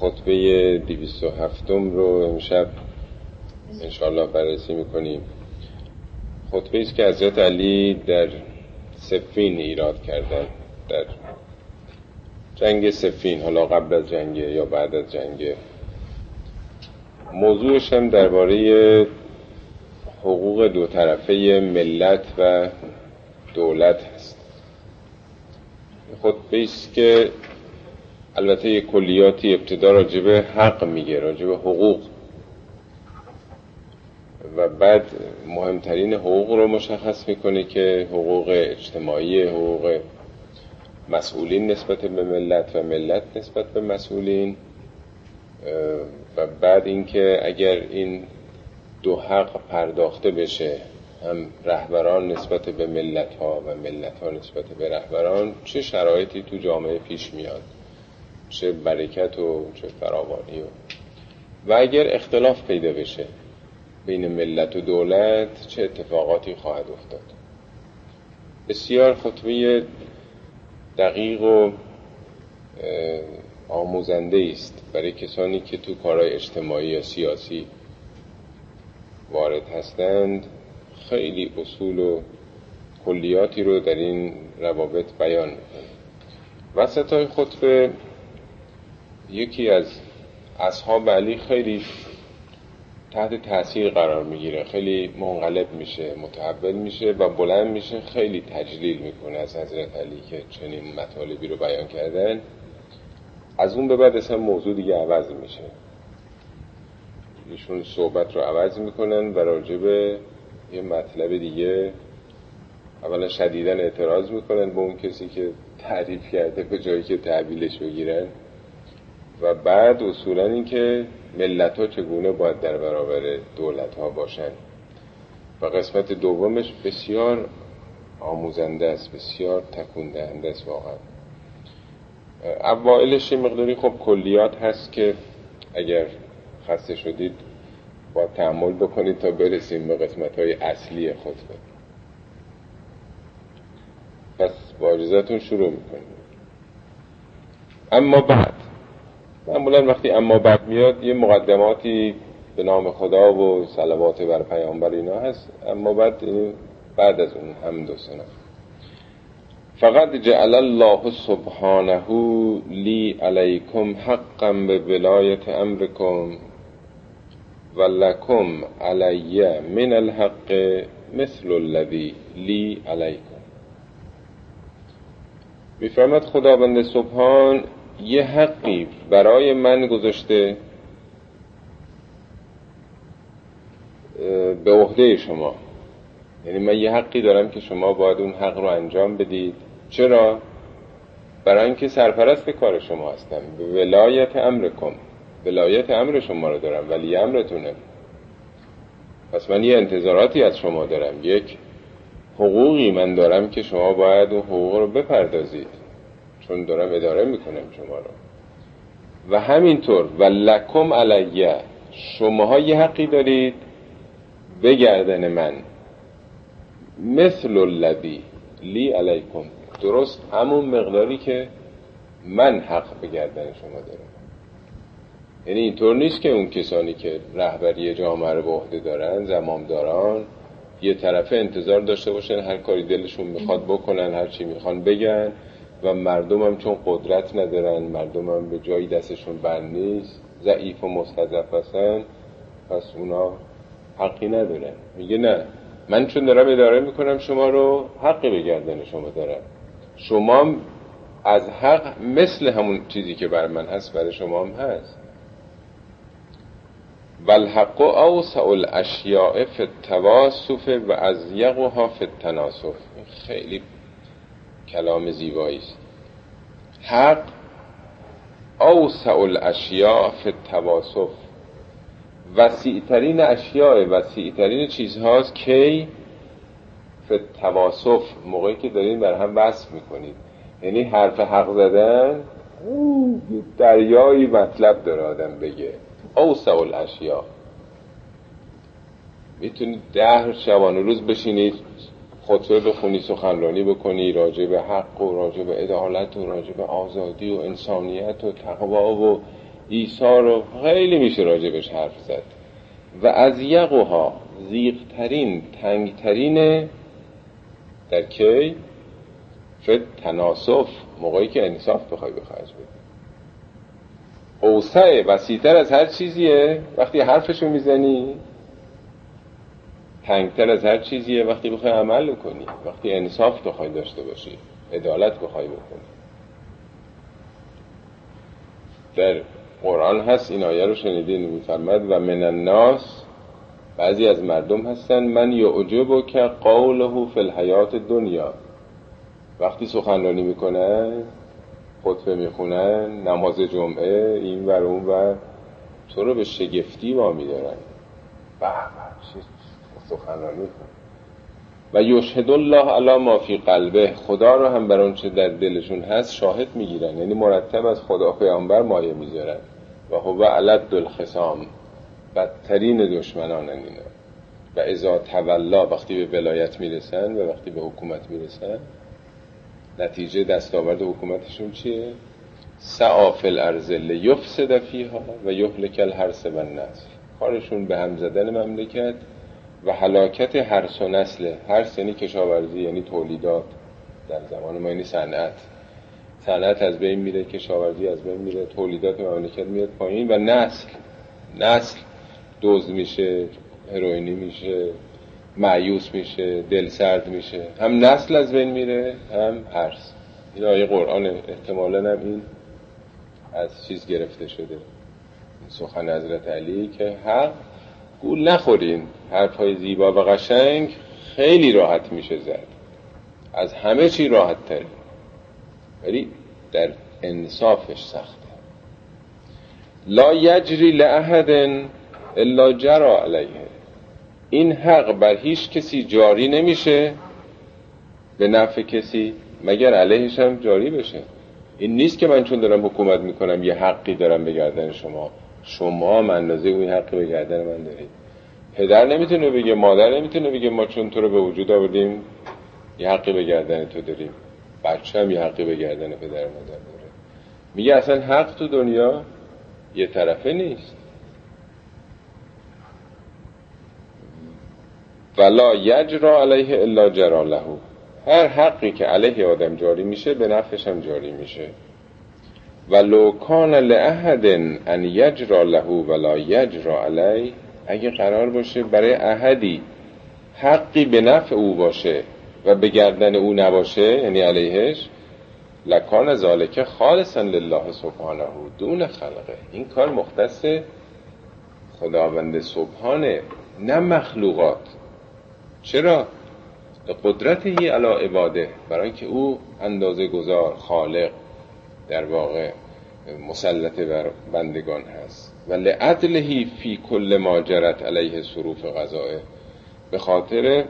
خطبه دیویست و هفتم رو امشب انشاءالله بررسی می‌کنیم. خطبه است که حضرت علی در سفین ایراد کردن در جنگ سفین حالا قبل از جنگ یا بعد از جنگ. موضوعش هم درباره حقوق دو طرفه ملت و دولت هست. خطبه است که البته یک کلیاتی ابتدا راجبه حق میگه راجبه حقوق. و بعد مهمترین حقوق رو مشخص می‌کنه که حقوق اجتماعی حقوق مسئولین نسبت به ملت و ملت نسبت به مسئولین. و بعد اینکه اگر این دو حق پرداخته بشه هم رهبران نسبت به ملت ها و ملت ها نسبت به رهبران چه شرایطی تو جامعه پیش میاد؟ چه برکت و چه فراوانی و و اگر اختلاف پیدا بشه بین ملت و دولت چه اتفاقاتی خواهد افتاد؟ بسیار خطبه دقیق و آموزنده است برای کسانی که تو کارهای اجتماعی یا سیاسی وارد هستند. خیلی اصول و کلیاتی رو در این روابط بیان می‌کنه وسط های خطبه یکی از اصحاب علی خیلی تحت تاثیر قرار می‌گیره. خیلی منقلب میشه متحول میشه و بلند میشه خیلی تجلیل می‌کنه از حضرت علی که چنین مطالبی رو بیان کردن. از اون به بعد اصلا موضوع دیگه عوض میشه. ایشون صحبت رو عوض می‌کنن و راجع به یه مطلب دیگه. اولا شدیدن اعتراض می‌کنن به اون کسی که تعریف کرده به جایی که تحویلش بگیرن. و بعد اصولا این که ملت ها چگونه باید در برابر دولت ها باشن. و قسمت دومش بسیار آموزنده است بسیار تکون دهنده است واقعا. اوائلش مقداری خب کلیات هست که اگر خسته شدید با تحمل بکنید تا برسیم به قسمت های اصلی خطبه. پس با شروع می‌کنیم. اما بعد معمولا وقتی اما بعد میاد یه مقدماتی به نام خدا و صلوات بر پیامبر اینا هست. اما بعد بعد از اون هم دو سنه فقط جعل الله سبحانه لی علیکم حقا به ولایت امرکم و لکم علی من الحق مثل الذی لی علیکم. میفرمد خداوند سبحان یه حقی برای من گذاشته به عهده شما. یعنی من یه حقی دارم که شما باید اون حق رو انجام بدید. چرا؟ برای اینکه سرپرست کار شما هستم. به ولایت امرکم. ولایت امر شما رو دارم ولی امرتونه. پس من یه انتظاراتی از شما دارم. یک حقوقی من دارم که شما باید اون حقوق رو بپردازید. چون دارم اداره می‌کنم شما رو. و همینطور و لکم علیه شماها یه حقی دارید به گردن من. مثل الذی لی علیکم. درست همون مقداری که من حق به گردن شما دارم. یعنی اینطور نیست که اون کسانی که رهبری جامعه رو به عهده دارن زمامداران یه طرفه انتظار داشته باشن هر کاری دلشون می‌خواد بکنن هر چی می‌خوان بگن. و مردم هم چون قدرت ندارن مردم هم به جایی دستشون بند نیست ضعیف و مستضعف هستن پس اونا حقی ندارن. میگه نه من چون دارم اداره می‌کنم شما رو حقی به گردن شما دارم. شما از حق مثل همون چیزی که بر من هست برای شما هم هست. والحق اوسع الاشیاء فی التواصف و از یقها فی خیلی کلام زیبایی است. حق اوسع الاشیاء فی التواصف. وسیعترین اشیاء وسیعترین چیزهاست کی؟ فی التواصف. موقعی که دارین بر هم وصف می‌کنید یعنی حرف حق زدن دریایی مطلب داره آدم بگه. اوسع الاشیاء. می‌تونید ده شبانه روز بشینید. خطبه بخونی سخنرانی بکنی راجع به حق و راجع به عدالت و راجع به آزادی و انسانیت و تقوا و ایسا رو خیلی میشه راجبش حرف زد. و از یقوها زیغترین تنگترین در کی؟ شد تناسف موقعی که انصاف بخوای به خرج بدی اوسع وسیعتر از هر چیزیه. وقتی حرفشو می‌زنی تنگتر از هر چیزیه وقتی بخوای عمل کنی وقتی انصاف بخوای داشته باشی عدالت بخوای بکنی. در قرآن هست این آیه رو شنیدین میفرمد و من الناس بعضی از مردم هستن من یعجب که قوله فی الحیات دنیا وقتی سخنرانی می‌کنن خطبه می‌خونن نماز جمعه این ور اون ور تو رو به شگفتی با میدارن به سخنرانی کن. و یشهد الله علی ما فی قلبه. خدا رو هم بر چه در دلشون هست شاهد می‌گیرن. یعنی مرتب از خدا پیامبر مایه می‌ذارن. و هو علد الخصام. بدترین دشمنان اینا. و ازا تولا وقتی به ولایت می‌رسن و وقتی به حکومت می‌رسن نتیجه دستاورد حکومتشون چیه؟ سعافل الارض لیفسد فیها و یهلک الحرث و النسل کارشون به هم زدن مملکت و حلاکت هرس و نسل هرس یعنی کشاورزی یعنی تولیدات در زمان ما یعنی صنعت. صنعت از بین میره کشاورزی از بین میره تولیدات مملکت میاد پایین و نسل نسل دوز میشه هروئینی میشه معیوس میشه دل سرد میشه. هم نسل از بین میره هم هرس این آیه قرآن احتمالا هم این از چیز گرفته شده. سخن حضرت علی که حق گول نخورین. حرف های زیبا و قشنگ خیلی راحت میشه زد. از همه چی راحت تر ولی در انصافش سخته. لا یجری لأحد الا جرا علیه. این حق بر هیچ کسی جاری نمیشه. به نفع کسی مگر علیهش هم جاری بشه. این نیست که من چون دارم حکومت می‌کنم یه حقی دارم به گردن شما. شما هم اندازه اون حقی به گردن من دارید. پدر نمی‌تونه بگه مادر نمی‌تونه بگه ما چون تو رو به وجود آوردیم یه حقی به گردن تو داریم. بچه هم یه حقی به گردن پدر مادر داره. میگه اصلا حق تو دنیا یه طرفه نیست. ولا یجرا علیه الا جرا له. هر حقی که علیه آدم جاری میشه به نفعش هم جاری میشه. ولو کان لأحد ان یجرا له ولا یجرا علیه اگه قرار باشه برای احدی حقی به نفع او باشه و به گردن او نباشه یعنی علیهش لکان ذالک خالصا لله سبحانه دون خلقه این کار مختص خداوند سبحانه نه مخلوقات چرا؟ قدرتهی علا عباده برای اینکه او اندازه گذار خالق در واقع مسلط بر بندگان هست. و لعدلهی فی کل ما جرت علیه صروف غذائه. به خاطر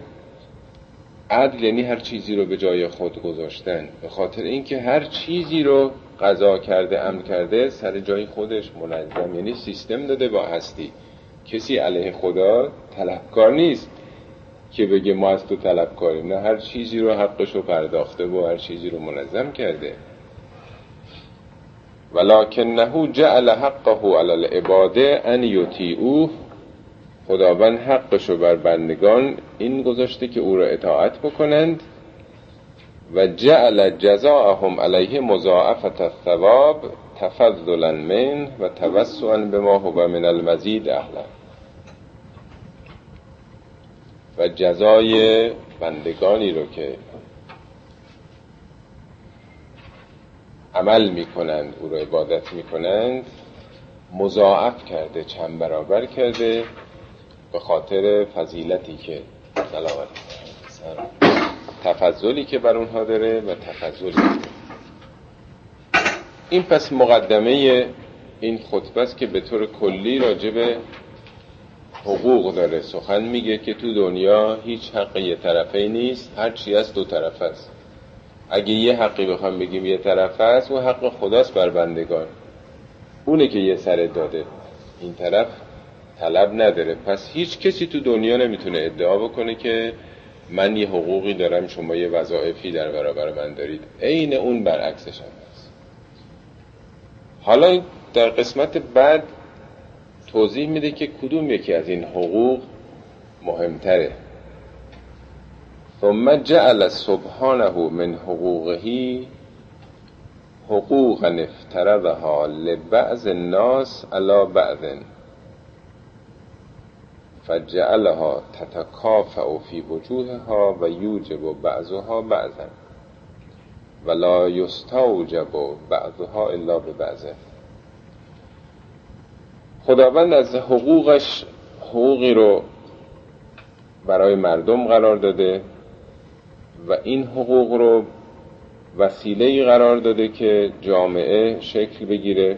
عدل یعنی هر چیزی رو به جای خود گذاشتن. به خاطر اینکه هر چیزی رو قضا کرده امر کرده سر جای خودش منظم یعنی سیستم داده با هستی. کسی علیه خدا طلبکار نیست که بگه ما از تو طلب کاریم نه هر چیزی رو حقش رو پرداخته و هر چیزی رو منظم کرده. ولکنه جعل حقه علی العباده ان یطیعوه خداوند حقش رو بر بندگان این گذاشته که او را اطاعت بکنند و جعل جزاءهم علیه مضاعفت الثواب تفضلا من و توسعا به ما هو من المزید اهلا. و جزای بندگانی رو که عمل می‌کنند او را عبادت می‌کنند مضاعف کرده چند برابر کرده به خاطر فضیلتی که سلامت تفضلی که بر اونها داره و تفضلی این پس مقدمه این خطبه است که به طور کلی راجب حقوق داره. سخن میگه که تو دنیا هیچ حق طرفه نیست هر چی از دو طرف است. اگه یه حقی بخوام بگیم یه طرف است و حق خداست بر بندگان. اونه که یه سر داده. این طرف طلب نداره. پس هیچ کسی تو دنیا نمی‌تونه ادعا بکنه که من یه حقوقی دارم شما یه وظایفی در برابر من دارید. عین اون برعکسش هم هست. حالا در قسمت بعد توضیح میده که کدوم یکی از این حقوق مهمتره. ثم جعل سبحانه من حقوقه حقوقا افترضها لبعض الناس على بعض. فجعلها تتکافع فی وجوهها و یوجب بعضها بعضا ولا یستوجب بعضها الا به خداوند از حقوقش حقوقی رو برای مردم قرار داده. و این حقوق رو وسیله قرار داده که جامعه شکل بگیره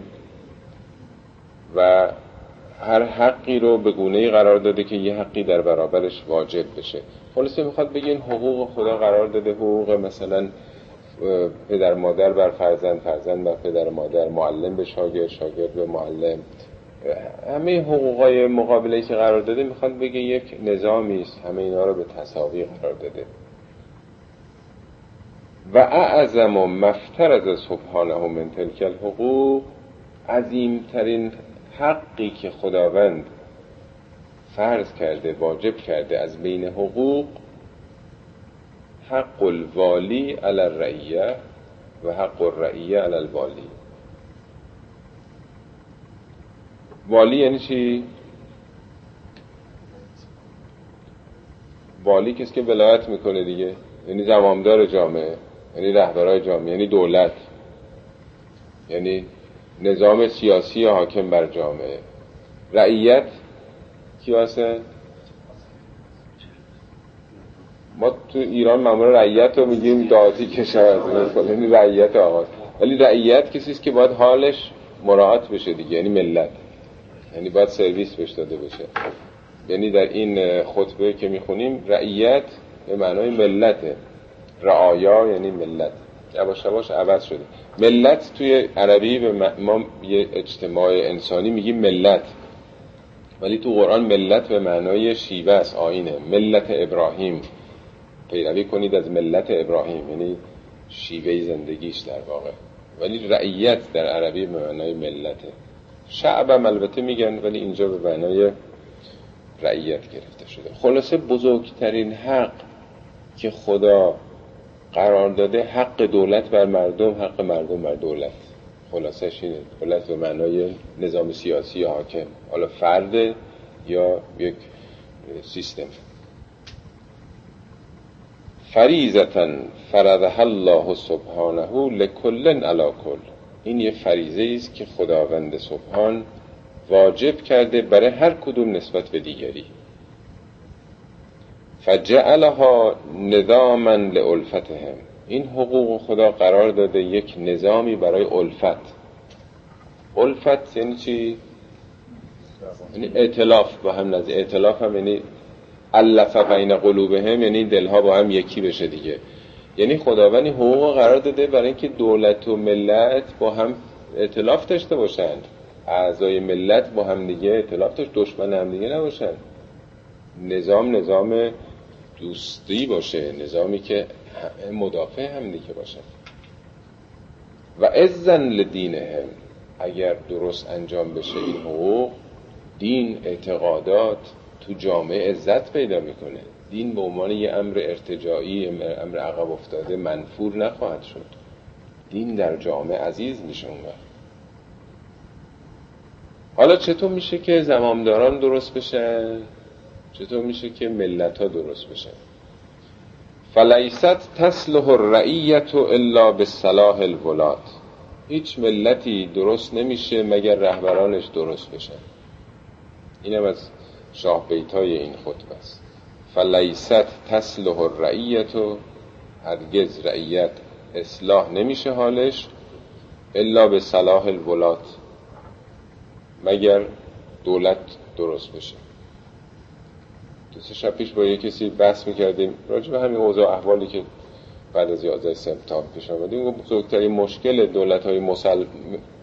و هر حقی رو به گونه قرار داده که یه حقی در برابرش واجب بشه. خلاصه می‌خواد بگه این حقوق خدا قرار داده حقوق مثلا پدر مادر بر فرزند فرزند بر پدر مادر معلم به شاگرد شاگرد به معلم. همه حقوقای مقابله که قرار داده می‌خواد بگه یک نظامی است همه اینا رو به تصاوی قرار داده. و اعظم و مفتر از سبحانه من تلک الحقوق عظیمترین حقی که خداوند فرض کرده واجب کرده از بین حقوق حق الوالی علی الرعیه و حق الرعیه علی الوالی والی یعنی چی؟ والی کسی که ولایت می‌کنه دیگه یعنی زمامدار جامعه یعنی رهبرای جامعه یعنی دولت یعنی نظام سیاسی حاکم بر جامعه. رعیت کی واسه؟ ما تو ایران معمول رعیت رو میگیم دعاتی کشاورزی یعنی رعیت آقا. ولی رعیت کسی که باید حالش مراعات بشه دیگه یعنی ملت. یعنی باید سرویس بهش داده بشه. یعنی در این خطبه که می‌خونیم رعیت به معنای ملته. رعایا یعنی ملت. یواش یواش عوض شده. ملت توی عربی به ما یه اجتماع انسانی میگیم ملت. ولی تو قرآن ملت به معنای شیوه است آینه. ملت ابراهیم. پیروی کنید از ملت ابراهیم. یعنی شیوه زندگیش در واقع. ولی رعیت در عربی به معنای ملته شعبم البته میگن ولی اینجا به معنای رعیت گرفته شده. خلاصه بزرگترین حق که خدا قرار داده حق دولت بر مردم حق مردم بر دولت. خلاصش اینه. دولت به معنای نظام سیاسی حاکم. حالا فرد یا یک سیستم. فریزتا فرضها الله سبحانه لکل علا کل. این یه فریزه است که خداوند سبحان واجب کرده برای هر کدوم نسبت به دیگری. فجعلها نظاما لالفتهم این حقوق خدا قرار داده یک نظامی برای الفت. الفت یعنی چی؟ یعنی اعتلاف با هم نزد. اعتلاف هم یعنی علف بین قلوبهم یعنی دلها با هم یکی بشه دیگه. یعنی خداوند حقوق قرار داده برای اینکه دولت و ملت با هم اعتلاف داشته باشند. اعضای ملت با هم دیگه اعتلاف داشت دشمن هم دیگه نباشند. نظام نظام دوستی باشه نظامی که مدافع هم دیگه باشه. و ازن لدینهم اگر درست انجام بشه این حقوق دین اعتقادات تو جامعه عزت پیدا می‌کنه. دین به عنوان یه امر ارتجاعی امر عقب افتاده منفور نخواهد شد. دین در جامعه عزیز میشه اون حالا چطور میشه که زمامداران درست بشن چطور میشه که ملت ها درست بشن فلیست تصلح الرعیت الا به صلاح الولاد. هیچ ملتی درست نمیشه مگر رهبرانش درست بشن اینم از شاه بیتای این خطبه است. فلیست تصلح الرعیت هرگز رعیت اصلاح نمیشه حالش الا به صلاح الولاد. مگر دولت درست بشه. دو سه شب پیش با یه کسی بحث می‌کردیم راجع به همین اوضاع احوالی که بعد از 11 سپتامبر پیش آمد این بزرگترین مشکل دولت های مسل...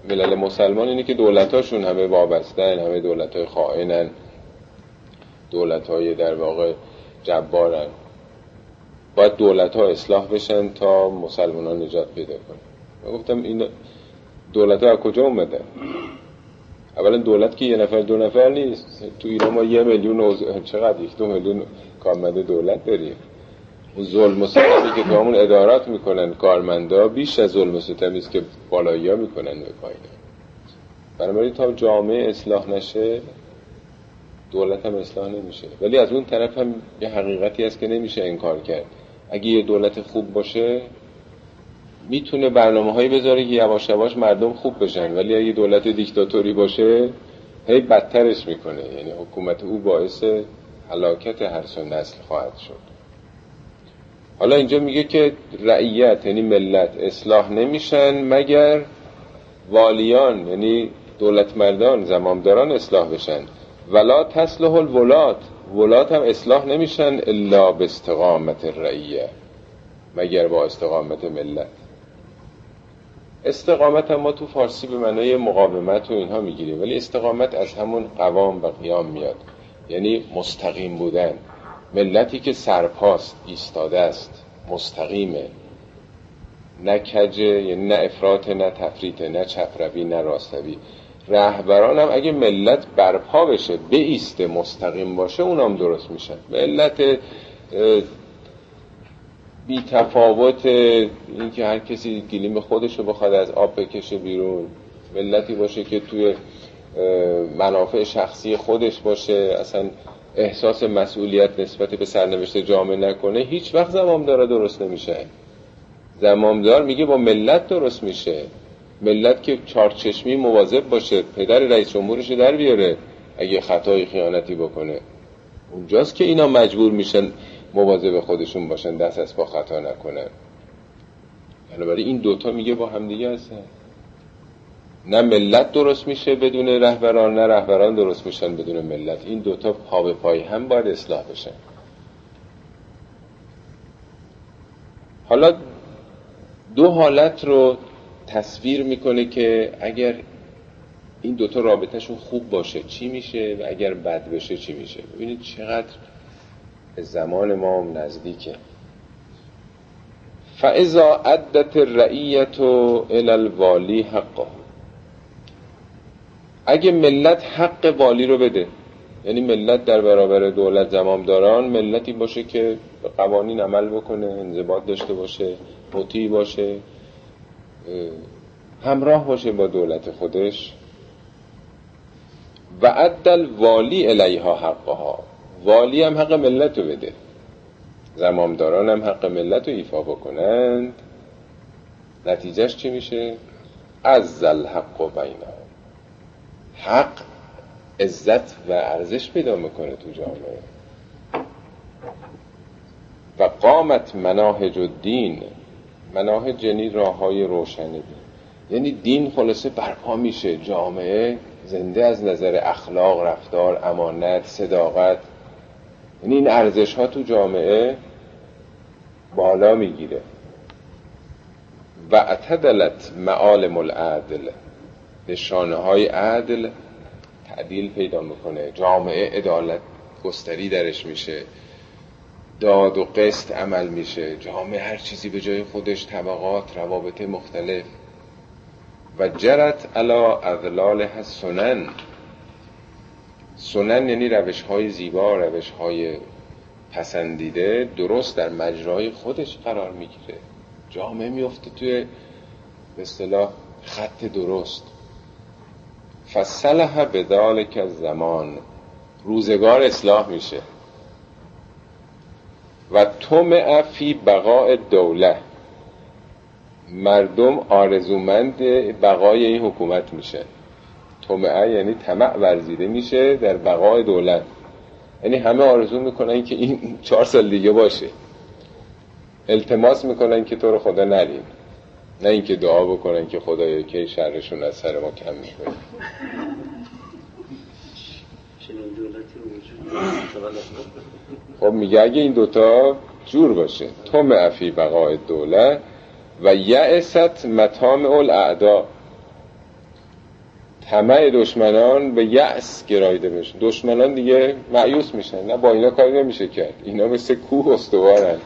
ملل مسلمان اینه که دولت هاشون همه وابستن همه دولت های خائنن دولت های در واقع جبارن. باید دولت ها اصلاح بشن تا مسلمان ها نجات پیدا کنن. من گفتم این دولت ها کجا اومدن؟ اولا دولت که یه نفر دو نفر نیست. تو ایران ما یه میلیون و... چقدر؟ یک دو میلیون کارمند دولت داریم. اون ظلم و ستمی که تو همون ادارات می‌کنن کارمندا بیش از ظلم و ستمی است که بالایی ها می‌کنن به پایین. بنابراین تا جامعه اصلاح نشه دولت هم اصلاح نمیشه. ولی از اون طرف هم یه حقیقتی هست که نمیشه انکار کرد. اگه یه دولت خوب باشه می‌تونه برنامه هایی بذاره که یواش یواش مردم خوب بشن. ولی اگه دولت دیکتاتوری باشه هی بدترش می‌کنه. یعنی حکومت او باعث حلاکت هر سو نسل خواهد شد. حالا اینجا میگه که رعیت یعنی ملت اصلاح نمیشن مگر والیان یعنی دولت مردان زمامداران اصلاح بشن. ولا تصلح الولات. ولات هم اصلاح نمیشن الا به استقامت رعیه مگر با استقامت ملت. استقامت هم ما تو فارسی به معنای مقاومت و اینها می‌گیریم ولی استقامت از همون قوام و قیام میاد. یعنی مستقیم بودن. ملتی که سرپاست ایستاده است مستقیمه. نه کجه یعنی نه افراط نه تفریط نه چپروی نه راستوی. رهبران هم اگه ملت برپا بشه ایسته مستقیم باشه اونام درست میشن. ملت بی تفاوت این که هر کسی گلیم خودش رو بخواد از آب بکشه بیرون. ملتی باشه که توی منافع شخصی خودش باشه. اصلا احساس مسئولیت نسبت به سرنوشت جامعه نکنه هیچ وقت زمامدار درست نمیشه. زمامدار میگه با ملت درست میشه. ملت که چارچشمی مواظب باشه پدر رئیس جمهورش در بیاره اگه خطای خیانتی بکنه. اونجاست که اینا مجبور میشن مواظب خودشون باشن دست از پا خطا نکنن. بنابراین این دوتا میگه با همدیگه هستن. نه ملت درست میشه بدون رهبران نه رهبران درست میشن بدون ملت. این دوتا پا به پای هم باید اصلاح بشن. حالا دو حالت رو تصویر می‌کنه که اگر این دوتا رابطهشون خوب باشه چی میشه و اگر بد بشه چی میشه؟ ببینید چقدر به زمان ما نزدیکه. فاذا عدت الرعیت الى الوالی حقه. اگه ملت حق والی رو بده یعنی ملت در برابر دولت زمامداران ملتی باشه که قوانین عمل بکنه انضباط داشته باشه مطیع باشه همراه باشه با دولت خودش. و عدل والی الیها حقها. والی هم حق ملت رو بده. زمامداران هم حق ملت رو ایفا بکنند نتیجهش چی میشه؟ از زل حق و بینا حق عزت و ارزش پیدا می‌کنه تو جامعه. و قامت مناهج دین مناهج یعنی راه های روشنی. دین یعنی دین خلاصه برپا میشه. جامعه زنده از نظر اخلاق رفتار امانت صداقت یعنی این ارزش ها تو جامعه بالا می‌گیره. و اتدلت معالم العدل نشانه های عدل تعدیل پیدا می‌کنه. جامعه عدالت گستری درش میشه. داد و قسط عمل میشه. جامعه هر چیزی به جای خودش طبقات روابط مختلف. و جرت علا اذلال سنن سنن یعنی روش های زیبا روش های پسندیده درست در مجرای خودش قرار می‌گیره. جامعه میفته توی به اصطلاح خط درست. فصلح به که زمان روزگار اصلاح میشه. و طمع فی بقاء دوله مردم آرزومند بقای این حکومت میشه. طمعه یعنی طمع ورزیده میشه در بقای دولت. یعنی همه آرزو می‌کنن که این چهار سال دیگه باشه. التماس می‌کنن که تو رو خدا نریم نه اینکه دعا بکنن که خدایا که شرشون از سر ما کم می‌کنه. خب میگه اگه این دوتا جور باشه. تو معفی بقای دوله و یعست متام الاعدا طمع دشمنان به یأس گرایده بشه دشمنان دیگه معیوس میشن. نه با اینا کاری نمیشه کرد. اینا مثل کوه استوارن.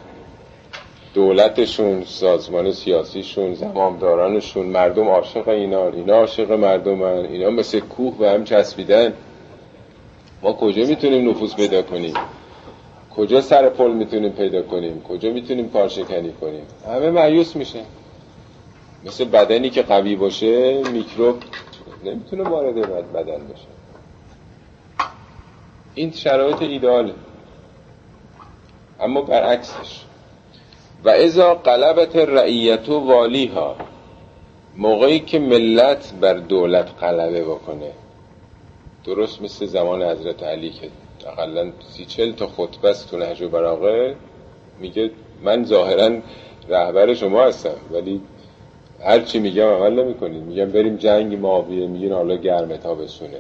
دولتشون سازمان سیاسیشون زمامدارانشون مردم عاشق اینا اینا عاشق مردمن. اینا مثل کوه به هم چسبیدن. ما کجا می‌تونیم نفوذ پیدا کنیم؟ کجا سر پل می‌تونیم پیدا کنیم؟ کجا می‌تونیم کارشکنی کنیم؟ همه معیوس میشه مثل بدنی که قوی باشه میکروب نمی‌تونه وارد بدن بشه. این شرایط ایداله اما برعکسش. و ازا قلبت رعیت و والیها موقعی که ملت بر دولت قلبه بکنه درست مثل زمان حضرت علی که اقلا سی چل تا خطبه است تو نهج براغه میگه من ظاهرا رهبر شما هستم ولی هر چی میگم عمل نمی‌کنید میگم بریم جنگ ماویه میگین حالا گرمه تابستونه.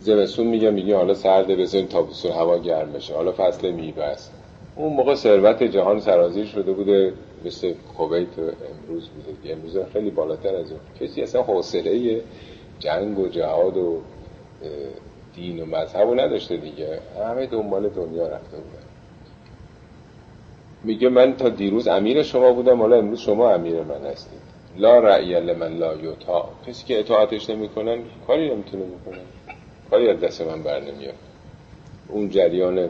زمستون میگم میگه حالا سرده بزن تابستون هوا گرم بشه. حالا فصل است اون موقع ثروت جهان سرازیر شده بوده. مثل کویت امروز بوده. امروز خیلی بالاتر از اون. کسی اصلا حوصله جنگ و جهاد و دین و مذهب رو نداشته دیگه. همه دنبال دنیا رفته بودن. میگه من تا دیروز امیر شما بودم حالا امروز شما امیر من هستید. لا رأی لمن لا یوتا کسی که اطاعتش نمی‌کنن کاری نمی‌تونه بکنه. کاری از دست من بر نمیاد. اون جریان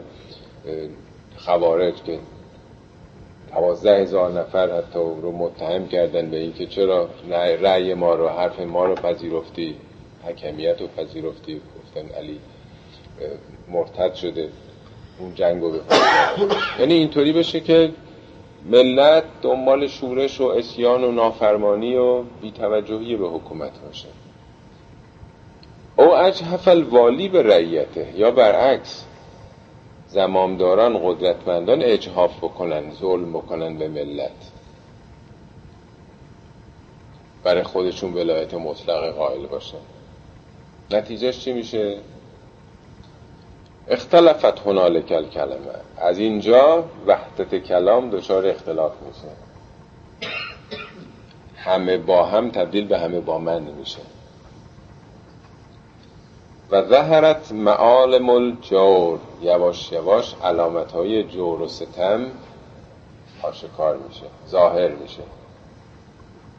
خوارج که دوازده هزار نفر حتی رو متهم کردن به اینکه چرا رأی ما رو حرف ما رو پذیرفتی حکمیت رو پذیرفتی. گفتن علی مرتد شده. اون جنگ رو یعنی اینطوری بشه که ملت دنبال شورش و اسیان و نافرمانی و بیتوجهی به حکومت باشه. او اجحف الوالی به رعیته. یا برعکس زمامداران قدرتمندان اجحاف بکنن ظلم بکنن به ملت. برای خودشون ولایت مطلق قائل باشن. نتیجهش چی میشه؟ اختلفت هنالک کلمه از اینجا وحدت کلام دچار اختلاف میشه. همه با هم تبدیل به همه با من میشه. و ظهرت معالم الجور. یواش یواش علامت های جور و ستم آشکار میشه ظاهر میشه.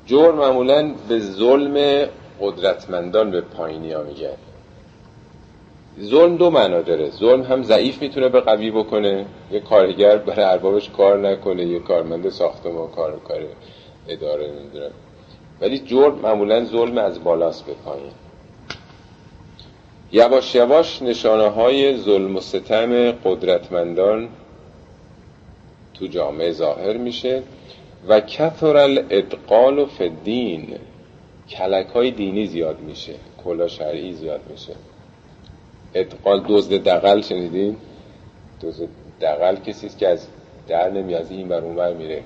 جور معمولا به ظلم قدرتمندان به پایینی ها میگن ظلم دو معنا داره. ظلم هم ضعیف می‌تونه به قوی بکنه یه کارگر برای اربابش کار نکنه یه کارمند ساختمان کار کار اداره نمی‌دونم. ولی جرم معمولا ظلم از بالاست به پایین. یواش یواش نشانه های ظلم و ستم قدرتمندان تو جامعه ظاهر میشه و کثر الادقال و فدین کلک های دینی زیاد میشه کلا شرعی زیاد میشه. ادقال دزد دقل شنیدین؟ دزد دقل کسی که از در نمی از این بر اونور میره.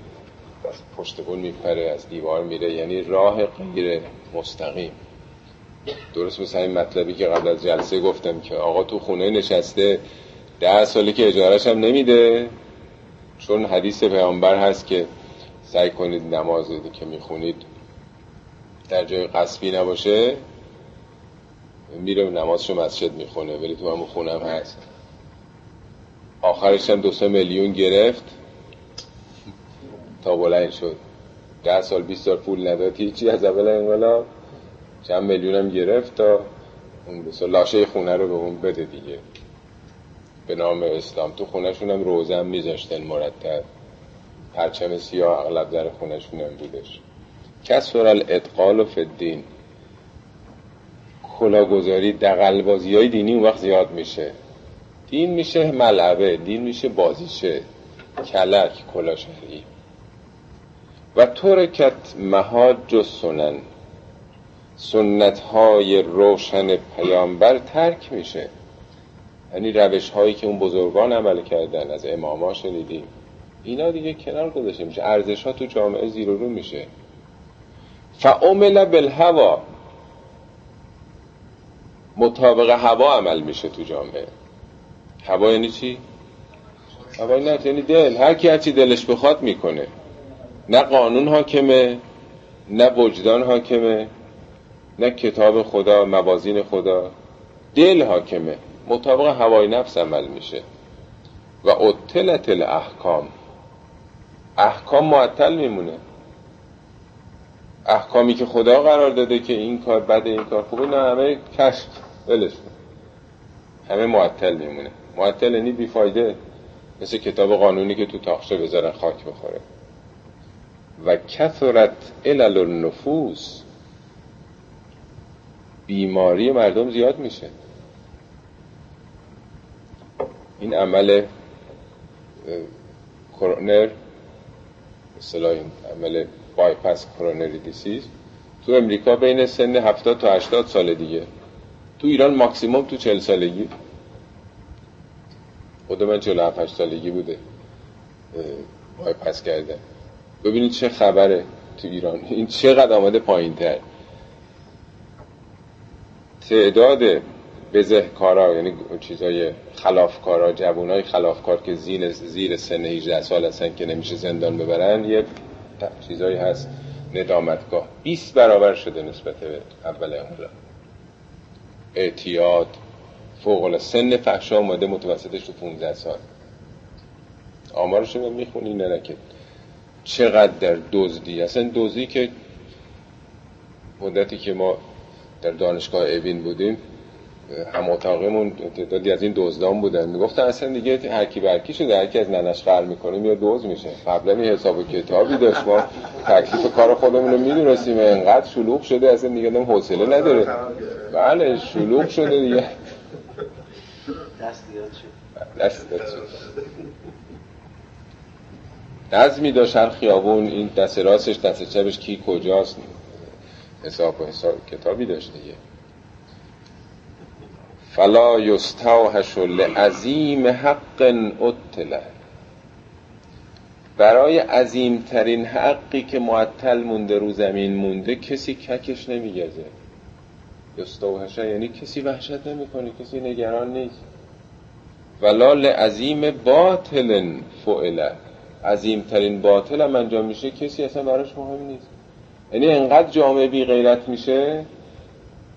از پشت بون میپره از دیوار میره یعنی راه غیر مستقیم. درست مثل این مطلبی که قبل از جلسه گفتم که آقا تو خونه نشسته ده سالی که اجارش هم نمیده. چون حدیث پیامبر هست که سعی کنید نماز که می‌خونید در جای قصبی نباشه. میره نمازشو مسجد می‌خونه ولی تو همون خونم هست. آخرش هم دو سه میلیون گرفت. تا بلند شد. ده سال بیست سال پول نداد هیچی از اول انقلاب. چند میلیون هم گرفت تا اون بسا لاشه خونه رو به اون بده دیگه. به نام اسلام. تو خونهشون هم روزم میذاشتن مرتب. پرچم سیاه اغلب در خونهشون هم بودش. کسر الادقال و فدین کلاگذاری دقلبازی های دینی اون وقت زیاد میشه. دین میشه ملعبه دین میشه بازیشه کلک کلاشهری و ترکت مهاج سنن. سنت های روشن پیامبر ترک میشه. یعنی روش هایی که اون بزرگان عمل کردن از اماما شنیدیم. اینا دیگه کنار گذاشته میشه. ارزش ها تو جامعه زیر رو میشه. فعمل بالهوا. مطابق هوا عمل میشه تو جامعه. هوا یعنی چی؟ هوا نه یعنی دل. هر کی هرچی دلش بخواد می‌کنه. نه قانون حاکمه نه وجدان حاکمه نه کتاب خدا موازین خدا. دل حاکمه. مطابق هوای نفس عمل میشه. و اطلت الاحکام. احکام معطل میمونه. احکامی که خدا قرار داده که این کار بده این کار خوبه نه همه کشف. ولش همه معطل میمونه. معطل یعنی بیفایده. مثل کتاب قانونی که تو تاخشه بذارن خاک بخوره. و کثرت علل النفوس بیماری مردم زیاد میشه. این عمل کرونر مثلا این عمل بایپس کرونری دیسیز تو امریکا بین سن 70 تا 80 سال دیگه. تو ایران ماکسیموم تو 40 سالگی. خود من 47 سالگی بوده. بایپس کرده. ببینید چه خبره تو ایران. این چقدر آمده پایین تر تعداد بزهکارا یعنی چیزای خلافکارا جوانای خلافکار که زیر زیر سن 18 سال هستن که نمیشه زندان ببرن یه چیزایی هست. ندامتگاه. 20 برابر شده نسبت به اول انقلاب. اعتیاد فوق سن فحشا آمده متوسطش تو 15 سال. آمارش رو می‌خونی نه که چقدر در دزدی. اصلا دزدی که مدتی که ما در دانشگاه اوین بودیم هم اتاقمون تعدادی از این دزدان بودن. می‌گفتن اصلا دیگه هرکی برکی شده هرکی از ننش قرار می‌کنه میاد دوز میشه. قبلا این حساب کتابی داشت ما تکلیف کار خودمون رو می‌دونستیم انقدر شلوغ شده اصلا دیگه دم حوصله نداره. بله شلوغ شده دیگه. دست شد. دست شد. نظمی داشت هر خیابون این دست راستش دست چپش کی کجاست. حساب و حساب کتابی داشت دیگه. فلا یستوحش لعظیم حق اطلع برای عظیمترین حقی که معطل مونده رو زمین مونده کسی ککش نمیگزه. یستوحشه یعنی کسی وحشت نمی‌کنه کسی نگران نیست. ولا لعظیم باطل فعله عظیمترین باطل هم انجام میشه کسی اصلا براش مهم نیست. یعنی انقدر جامعه بی غیرت میشه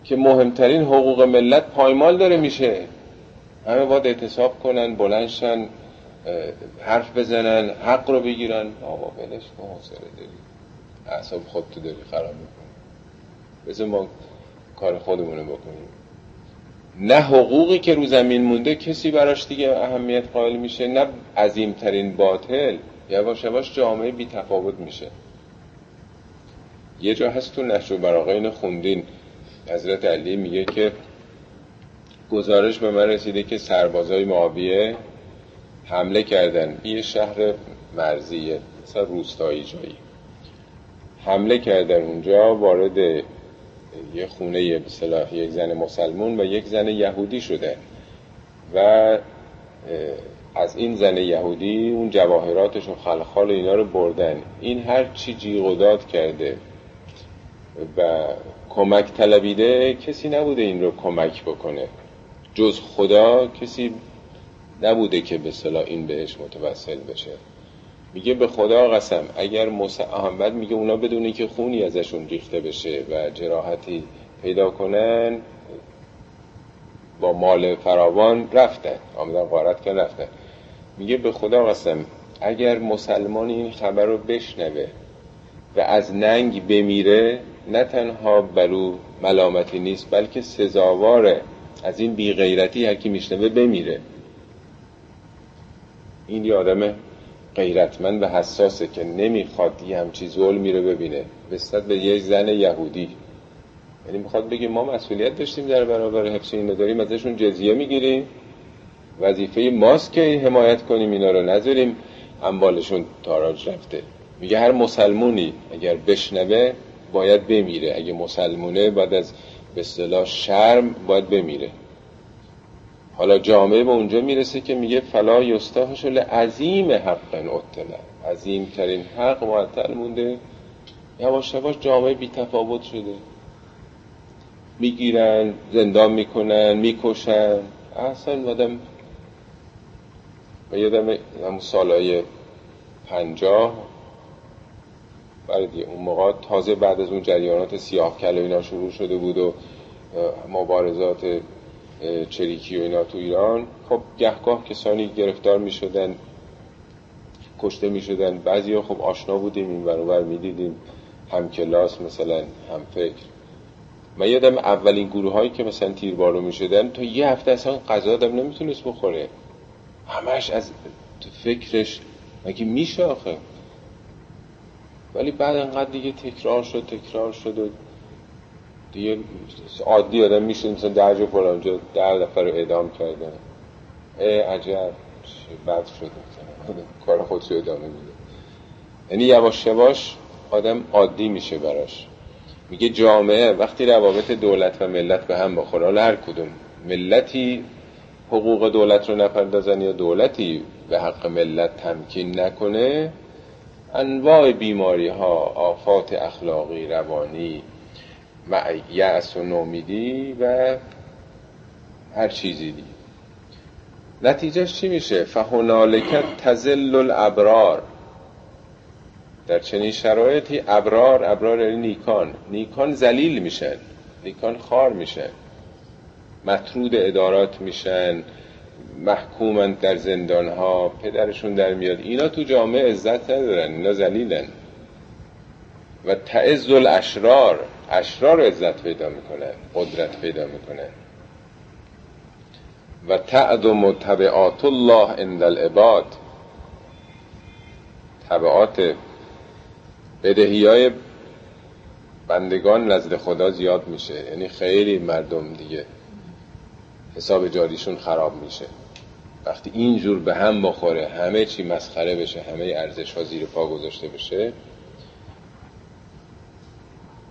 که مهمترین حقوق ملت پایمال داره میشه. همه باید اعتصاب کنن بلندشن حرف بزنن حق رو بگیرن. آقا بلش کن حوصله داری. اعصاب خودتو داری خراب می‌کنی. بذار ما کار خودمونه بکنیم. نه حقوقی که رو زمین مونده کسی براش دیگه اهمیت قائل میشه نه عظیمترین باطل. یواش یواش جامعه بی تفاوت میشه. یه جا هست تو نشر و براغین خوندین. حضرت علی میگه که گزارش به من رسیده که سربازای معاویه حمله کردن. یه شهر مرزیه مثلا روستایی جایی. حمله کردن اونجا وارد یه خونه صلاح یک زن مسلمون و یک زن یهودی شده. و از این زن یهودی اون جواهراتش و خلخال اینا رو بردن. این هر چی جیغ کرده و کمک طلبیده کسی نبوده این رو کمک بکنه. جز خدا کسی نبوده که به صلاح این بهش متوسل بشه. میگه به خدا قسم اگر احمد میگه اونا بدونی که خونی ازشون ریخته بشه و جراحتی پیدا کنن با مال فراوان رفتن آمدن غارت که رفتن. میگه به خدا قسم اگر مسلمان این خبر رو بشنوه و از ننگ بمیره نه تنها برو ملامتی نیست بلکه سزاواره. از این بی غیرتی هر کی میشنوه بمیره. این یه آدم غیرتمند و حساسه که نمی‌خواد یه همچی ظلمی رو ببینه. نسبت به یه زن یهودی. یعنی می‌خواد بگه ما مسئولیت داشتیم در برابر حفظ اینو داریم ازشون جزیه می‌گیریم. وظیفه ماست که حمایت کنیم اینا رو نذاریم. اموالشون تاراج رفته. میگه هر مسلمونی اگر بشنوه باید بمیره. اگه مسلمونه بعد از به اصطلاح شرم باید بمیره. حالا جامعه به اونجا می‌رسه که میگه فلا یستاهش عظیم حق اطلع عظیم ترین حق معطل مونده. یواش یواش جامعه بی تفاوت شده. می‌گیرن زندان می‌کنن می‌کشن. اصلا آدم و یادم همون سالهای پنجاه برای دیگه اون موقع تازه بعد از اون جریانات سیاه کل و اینا شروع شده بود و مبارزات چریکی و اینا تو ایران. خب گهگاه کسانی گرفتار می شدن کشته می شدن بعضی ها خب آشنا بودیم این برابر می دیدیم هم کلاس مثلا هم فکر. من یادم اولین گروه هایی که مثلا تیربارو می شدن تا یه هفته اصلا غذا آدم نمی‌تونست بخوره. همش از فکرش مگه میشه آخه؟ ولی بعد انقدر دیگه تکرار شد تکرار شد و دیگه عادی آدم میشه مثلا در جا فلان جا در دفعه رو اعدام کردن. ای عجب. بد شد کار خودش ادامه میده. یعنی یواش یواش آدم عادی میشه براش. میگه جامعه وقتی روابط دولت و ملت به هم بخوره حالا هر کدوم ملتی حقوق دولت رو نپردازن یا دولتی به حق ملت تمکین نکنه انواع بیماری ها آفات اخلاقی روانی یعص و نومیدی و هر چیزی دی نتیجهش چی میشه؟ فهنالکت تزل الابرار. در چنین شرایطی ابرار ابرار یعنی نیکان. نیکان زلیل میشن. نیکان خار میشن. مطرود ادارات میشن. محکومند در زندان ها پدرشون در میاد. اینا تو جامعه عزت ندارن اینا زلیلن و تعز الاشرار اشرار عزت پیدا می‌کنن قدرت پیدا می‌کنن و تعدم تبعات الله عند العباد. تبعات بدهی های بندگان نزد خدا زیاد میشه. یعنی خیلی مردم دیگه. حساب جاریشون خراب میشه. وقتی اینجور به هم بخوره همه چی مسخره بشه همه ارزش ها زیر پا گذاشته بشه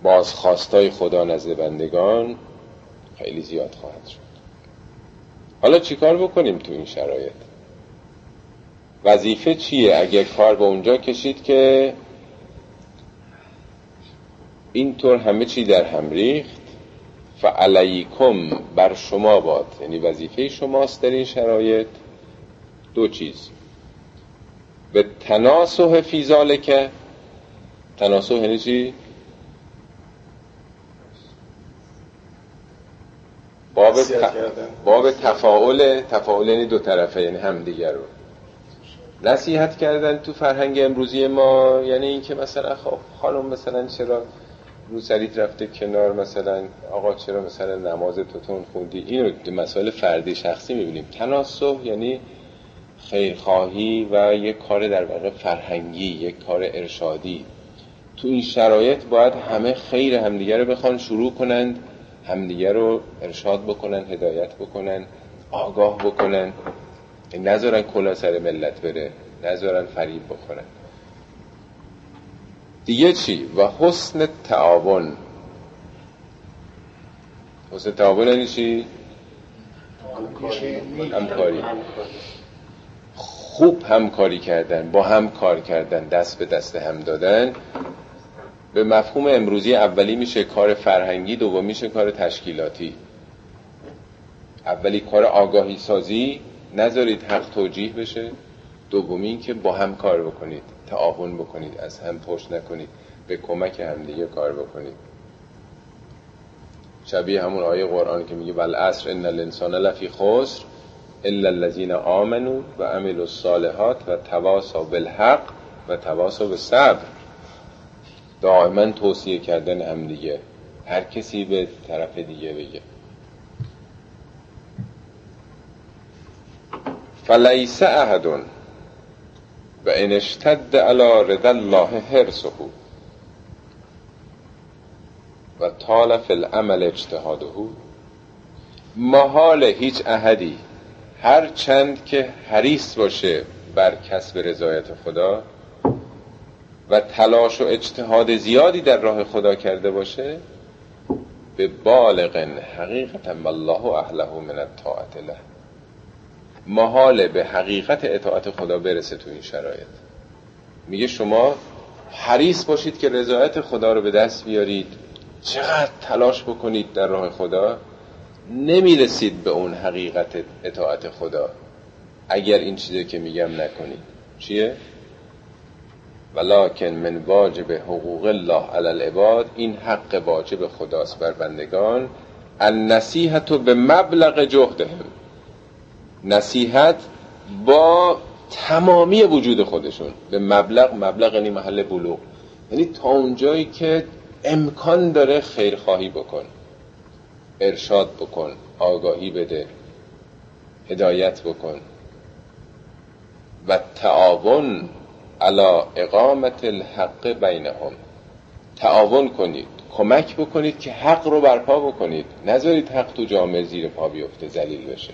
بازخواستای خدا نزد بندگان خیلی زیاد خواهد شد. حالا چیکار بکنیم تو این شرایط؟ وظیفه چیه؟ اگه کار به اونجا کشید که اینطور همه چی در هم ریخت فعلیکم بر شما باد. یعنی وظیفه شماست در این شرایط. دو چیز. به تناسح فی ذالک تناسح یعنی چی؟ باب, ت... باب تفاعل. تفاعل یعنی دو طرفه یعنی همدیگر رو. نصیحت کردن تو فرهنگ امروزی ما یعنی اینکه مثلا خب خانم مثلا چرا رو سریت رفته کنار مثلا آقا چرا مثلا نماز توتون خوندی؟ اینو مسائل فردی شخصی می‌بینیم. تناسح یعنی خیرخواهی و یک کار در واقع فرهنگی یک کار ارشادی. تو این شرایط باید همه خیر همدیگه رو بخوان شروع کنند همدیگه رو ارشاد بکنن هدایت بکنن آگاه بکنن. نذارن کلا سر ملت بره نذارن فریب بخورن. دیگه چی؟ و حسن تعاون. حسن تعاون یعنی چی؟ همکاری. خوب همکاری کردن با هم کار کردن دست به دست هم دادن. به مفهوم امروزی اولی میشه کار فرهنگی دومی میشه کار تشکیلاتی. اولی کار آگاهی سازی نذارید حق توجیه بشه. دومی این که با هم کار بکنید. تعاون بکنید از هم پشت نکنید به کمک همدیگه کار بکنید. شبیه همون آیه قرآن که میگه بل عصر ان الانسان لفی خسر الا الذين آمنوا و عملوا الصالحات و تواصوا بالحق و تواصوا بالصبر. دائما توصیه کردن هم دیگه هر کسی به طرف دیگه بگه. فلیس احد و ان اشتد علی رد الله حرسه و طال فی العمل اجتهاده. محال هیچ احدی هر چند که حریص باشه بر کسب رضایت خدا و تلاش و اجتهاد زیادی در راه خدا کرده باشه به بالغ حقیقتا الله اهله من الطاعت له. محال به حقیقت اطاعت خدا برسه تو این شرایط. میگه شما حریص باشید که رضایت خدا رو به دست بیارید. چقدر تلاش بکنید در راه خدا. نمی‌رسید به اون حقیقت اطاعت خدا. اگر این چیزی که میگم نکنید. چیه؟ ولکن من واجب حقوق الله علی العباد. این حق واجب خداست بر بندگان. النصیحت به مبلغ جهدهم. نصیحت با تمامی وجود خودشون. به مبلغ مبلغ یعنی محل بلوغ. یعنی تا اونجایی که امکان داره خیرخواهی بکن ارشاد بکن آگاهی بده هدایت بکن. و تعاون علا اقامت الحق بینهم. تعاون کنید کمک بکنید که حق رو برپا بکنید. نذارید حق تو جامعه زیر پا بیفته ذلیل بشه.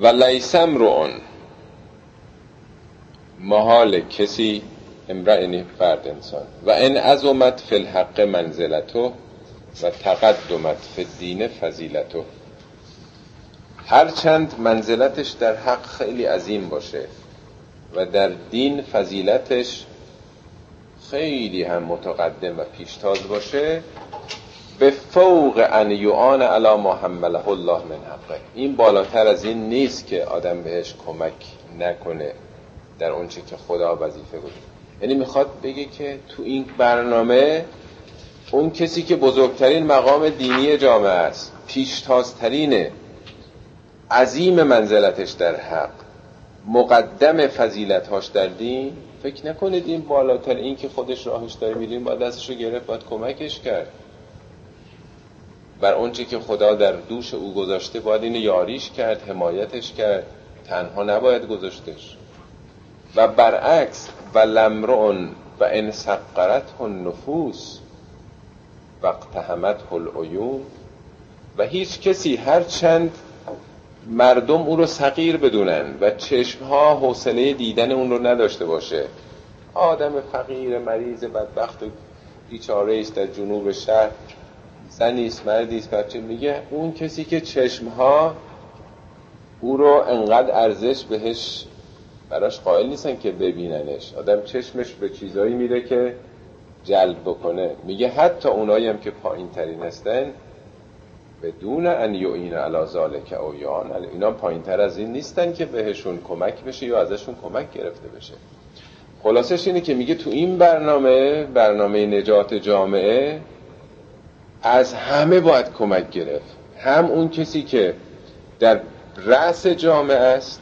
و لیسم رو اون محال کسی امرأ فرد انسان. و ان عظمت فی الحق منزلتو و تقدمت فی الدین فضیلتو. هرچند منزلتش در حق خیلی عظیم باشه و در دین فضیلتش خیلی هم متقدم و پیشتاز باشه به فوق ان یعان علی ما الله من حقه این بالاتر از این نیست که آدم بهش کمک نکنه در اونچه که خدا وظیفه بود. یعنی می‌خواد بگه که تو این برنامه اون کسی که بزرگترین مقام دینی جامعه است پیشتازترینه عظیم منزلتش در حق مقدم فضیلتهاش در دین. فکر نکنید این بالاتر این که خودش راهش داره میریم باید دستشو گرفت باید کمکش کرد. بر اونچه که خدا در دوش او گذاشته باید اینو یاریش کرد حمایتش کرد. تنها نباید گذاشتش. و برعکس و لمرون و ان سقرت نفوس وقت همت العیون. و هیچ کسی هر چند مردم او رو صغیر بدونن و چشمها حوصله دیدن اون رو نداشته باشه. آدم فقیر مریض بدبخت و بیچاره است در جنوب شهر. زنی است مردی است بچه. میگه اون کسی که چشمها او رو انقدر ارزش بهش براش قائل نیستن که ببیننش. آدم چشمش به چیزایی میره که جلب بکنه. میگه حتی اونایی هم که پایین ترین هستن بدون ان یعین علی ذالک او یان اینا پایین تر از این نیستن که بهشون کمک بشه یا ازشون کمک گرفته بشه. خلاصش اینه که میگه تو این برنامه برنامه نجات جامعه از همه باید کمک گرفت. هم اون کسی که در رأس جامعه است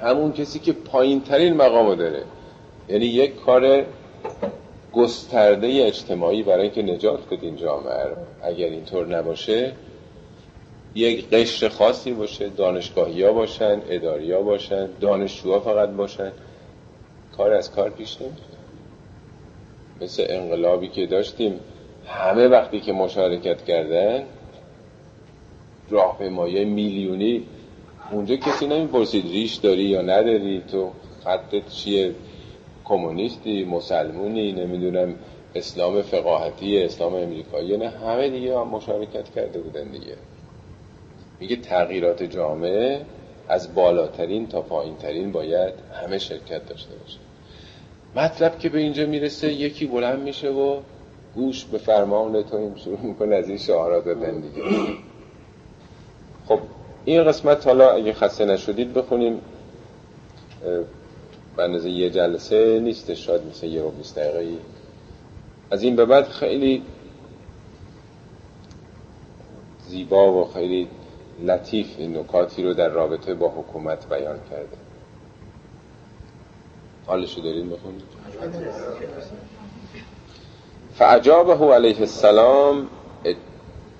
همون کسی که پایین ترین مقامو داره. یعنی یک کار گسترده اجتماعی برای اینکه نجات بدین جامعه رو. اگر اینطور نباشه یک قشر خاصی باشه دانشگاهی ها باشن اداری ها باشن دانشجوها فقط باشن. کار از کار پیش نمیره مثل انقلابی که داشتیم همه وقتی که مشارکت کردن راهپیمایی میلیونی. اونجا کسی نمی‌پرسید ریش داری یا نداری؟ تو خطت چیه کمونیستی مسلمونی نمی‌دونم اسلام فقاهتی اسلام امریکایی. نه همه دیگه هم مشارکت کرده بودن دیگه. میگه تغییرات جامعه از بالاترین تا پایینترین باید همه شرکت داشته باشه. مطلب که به اینجا می‌رسه یکی بلند میشه و گوش به فرمان تو این شروع می‌کنه از این شعارات دادن دیگه. خب این قسمت حالا اگه خسته نشدید بخونیم. به یه جلسه نیست شاید مثل یه رو بیست از این به بعد خیلی زیبا و خیلی لطیف این نکاتی رو در رابطه با حکومت بیان کرده. حالشو دارین بخونید؟ فعجابه علیه السلام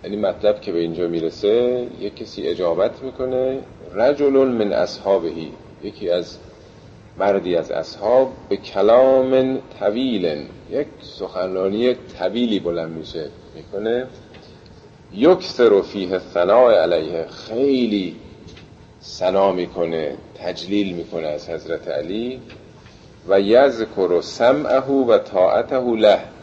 یعنی مطلب که به اینجا می‌رسه یک کسی اجابت می‌کنه رجل من اصحابهی یکی از مردی از اصحاب به کلام طویل یک سخنرانی طویلی بلند میشه می‌کنه یکسر فیه ثناء علیه خیلی سنا می‌کنه تجلیل می‌کنه از حضرت علی و یذکر سمعه و طاعته له.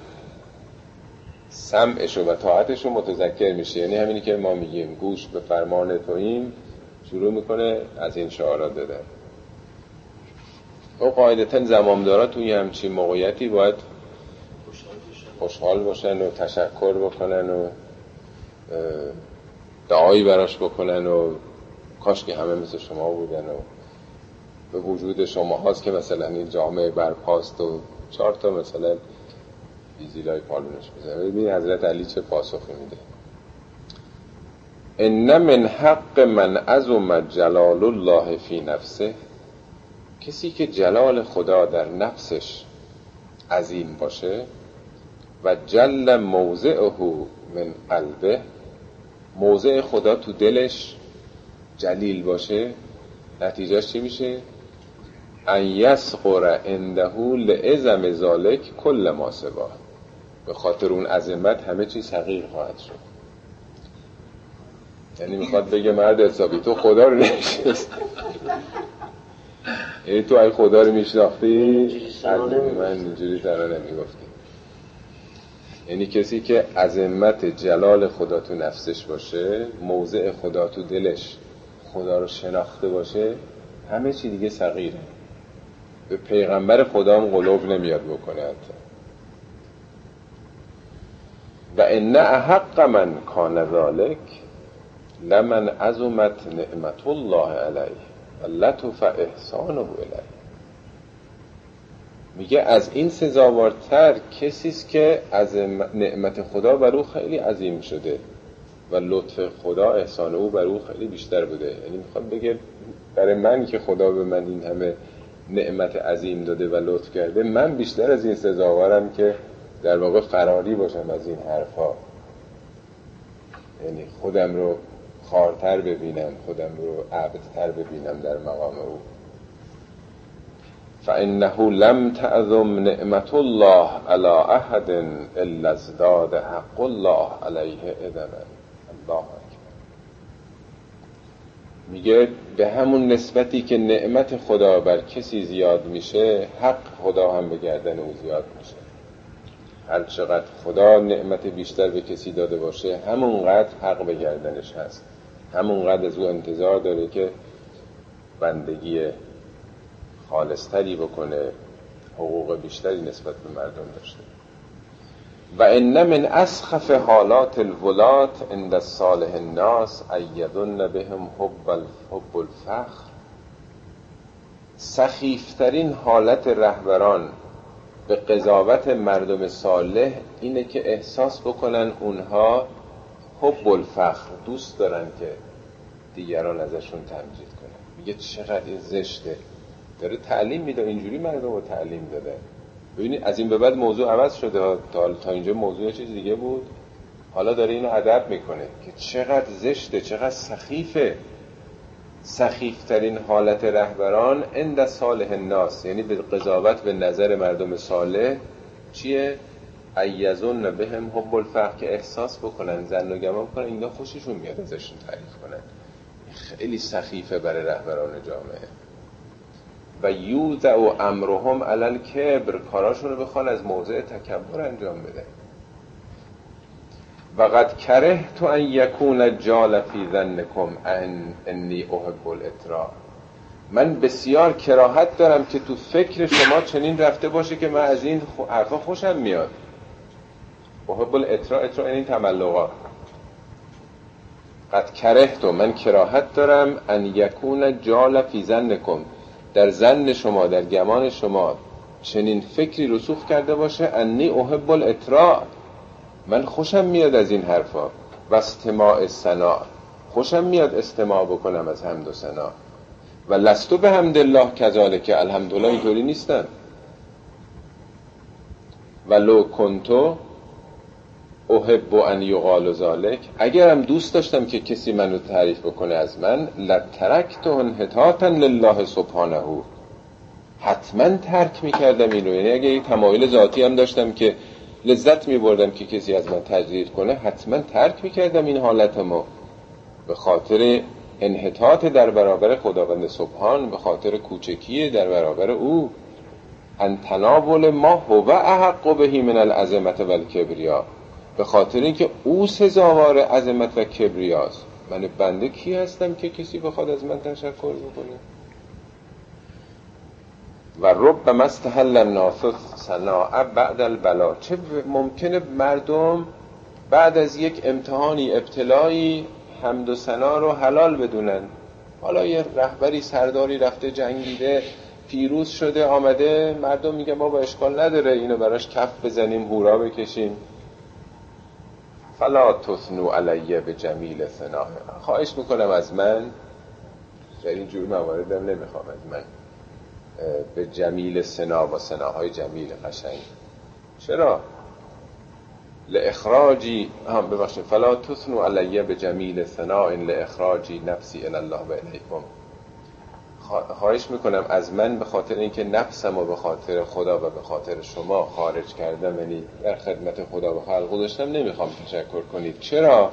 سمعش و طاعتش رو متذکر میشه. یعنی همینی که ما میگیم گوش به فرمان توییم شروع می‌کنه از این شعارات دادن و قاعدتا زمامدارا توی همچین موقعیتی باید خوشحال باشن و تشکر بکنن و دعایی براش بکنن و کاش که همه مثل شما بودن و به وجود شما هاست که مثلا این جامعه برپاست و چهار تا مثلا بیزیلای پالونش بزنه ببین حضرت علی چه پاسخی میده. ان من حق من عظم جلال الله فی نفسه. کسی که جلال خدا در نفسش عظیم باشه و جل موضعه من قلبه موضع خدا تو دلش جلیل باشه نتیجهش چی میشه؟ ان یسقر عنده لعظم ذالک کل ما سوا به خاطر اون عظمت همه چیز حقیر خواهد شد. یعنی می‌خواد بگه مرد حسابی تو خدا رو نمیشنست یعنی تو ای خدا رو میشناختی من اینجوری ترا نمی‌گفتی یعنی کسی که عظمت جلال خدا تو نفسش باشه موضع خدا تو دلش خدا رو شناخته باشه همه چی دیگه صغیره. به پیغمبر خدا هم قلوب نمیاد بکنه حتی. و ان احق من کان ذالک لمن عظمت نعمت الله علیه و لطف احسانه علیه میگه از این سزاوارتر کسی است که از نعمت خدا بر او خیلی عظیم شده و لطف خدا احسان او بر او خیلی بیشتر بوده. یعنی می‌خواد بگه برای من که خدا به من این همه نعمت عظیم داده و لطف کرده من بیشتر از این سزاوارم که در واقع فراری باشم از این حرفا یعنی خودم رو خارتر ببینم خودم رو عبدتر ببینم در مقام او. فانه لم تعظم نعمت الله على احد الا ازداد حق الله علیه ادما الله میگه به همون نسبتی که نعمت خدا بر کسی زیاد میشه حق خدا هم به گردن او زیاد میشه. هر چقدر خدا نعمت بیشتر به کسی داده باشه همونقدر حق به گردنش هست. همونقدر از او انتظار داره که بندگی خالصتری بکنه حقوق بیشتری نسبت به مردم داشته. و ان من اسخف حالات الولات عند صالح الناس ایدن بهم حب حب الفخر. سخیفترین حالت رهبران به قضاوت مردم صالح اینه که احساس بکنن اونها حب الفخر دوست دارن که دیگران ازشون تمجید کنن. میگه چقدر این زشته. داره تعلیم میده اینجوری مردم رو تعلیم داده. ببینید از این به بعد موضوع عوض شده. تا, تا اینجا موضوع چیز دیگه بود. حالا داره اینو ادب می‌کنه که چقدر زشته چقدر سخیفه. سخیفترین حالت رهبران اند صالح الناس یعنی به قضاوت به نظر مردم صالح چیه؟ ایزون بهم حب الفقر که احساس بکنن زن و گمان کنن اینا خوششون میاد ازشون تعریف کنن. خیلی سخیفه برای رهبران جامعه. و یوزع و امرهم علل کبر کاراشون رو بخوان از موضع تکبر انجام بده. و قد کره تو ان یکون جال فی ذنکم ان انی احب الاطراء من بسیار کراهت دارم که تو فکر شما چنین رفته باشه که من از این حرفا خوشم میاد. احب الاطراء اطراء این تملقات قد کره تو من کراهت دارم ان یکون جال فی ذنکم در زن شما در گمان شما چنین فکری رسوخ کرده باشه انی احب الاطراء من خوشم میاد از این حرفا. و استماع سنا خوشم میاد استماع بکنم از حمد و سنا و لستو به حمد الله کذاله که الحمدلله اینطوری نیستم و لو کنت احب ان یقال ذلک اگرم دوست داشتم که کسی منو تعریف بکنه از من لترکت انحطاطا لله سبحانه. حتما ترک می‌کردم اینو. یعنی اگه یک تمایل ذاتی هم داشتم که لذت میبردم که کسی از من تمجید کنه. حتما ترک می‌کردم این حالتمو به خاطر انحطاط در برابر خداوند سبحان به خاطر کوچکی در برابر او. ان تناول ما هو احق بهی من العظمت و الکبریا. به خاطر اینکه او سزاوار عظمت و کبریاست. من بنده کی هستم که کسی بخواد از من تشکر بکنه؟ و رب مستحل الناس صناع بعد البلا چه ممکنه مردم بعد از یک امتحانی ابتلایی حمد و سنا رو حلال بدونن؟ حالا یه رهبری سرداری رفته جنگیده پیروز شده آمده مردم میگه با اشکال نداره اینو براش کف بزنیم هورا بکشیم. فلا تثنو علیه به جمیل ثنا خواهش می‌کنم از من در این جور مواردم نمی‌خوام از من. به جمیل سنا و سناهای جمیل قشنگ. چرا؟ لاخراجی هم ببخشید. فلا تثنو علیه به جمیل ثناء لاخراجی نفسی الله و الیکم. خواهش می‌کنم از من به خاطر اینکه نفسم و به خاطر خدا و به خاطر شما خارج کردم یعنی در خدمت خدا و خلق گذاشتم نمی‌خوام تشکر کنید. چرا؟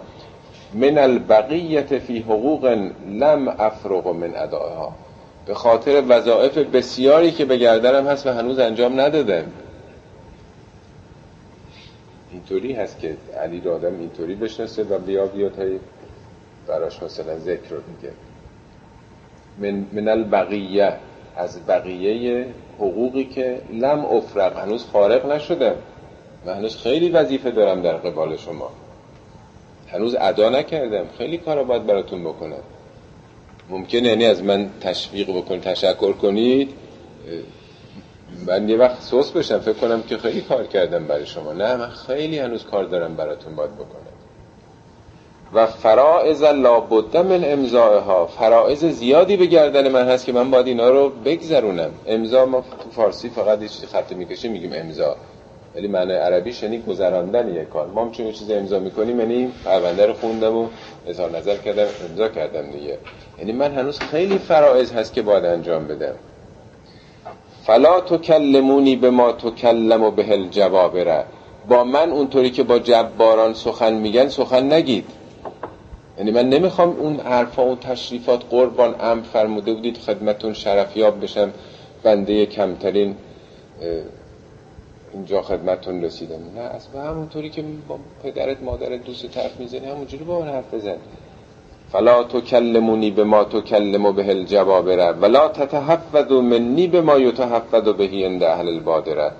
من البقیت فی حقوق لم افرغ من ادائها به خاطر وظایف بسیاری که به گردنم هست و هنوز انجام ندادم اینطوری هست که علی رو آدم اینطوری بشناسه و بیا بیاد های براش مثلا ذکر رو دیگه من, من البقیه از بقیه حقوقی که لم افرق هنوز فارغ نشدم. و هنوز خیلی وظیفه دارم در قبال شما. هنوز ادا نکردم. خیلی کار باید براتون بکنم. ممکنه یعنی از من تشویق بکنید تشکر کنید من یه وقت سوس بشم. فکر کنم که خیلی کار کردم برای شما. نه من خیلی هنوز کار دارم براتون باید بکنم. و فرائز لابد من ها فرائز زیادی به گردن من هست که من باید اینا رو بگذرونم. امضا ما تو فارسی فقط یه چیزی خط می‌کشه میگیم امضا. ولی معنی عربی یعنی گذراندن یک کار. ما چون چیز امضا می‌کنیم یعنی پرونده رو خوندم و اظهار نظر کردم امضا کردم دیگه. یعنی من هنوز خیلی فرائض هست که باید انجام بدم. فلا تکلمونی به ما تکلم و به الجوابره با من اونطوری که با جباران سخن میگن سخن نگید. یعنی من نمی‌خوام اون حرفا اون تشریفات قربان ام فرموده بودید خدمتون شرفیاب بشم بنده کمترین اینجا خدمتون رسیدم. نه اصلا همونطوری که با پدرت مادرت دوست طرف می‌زنی همونجوری با اون حرف بزن. فلا تکلمونی به ما تکلم به الجوابره ولا تتحفظ منی به ما یتحفظ بهی عند اهل البادره.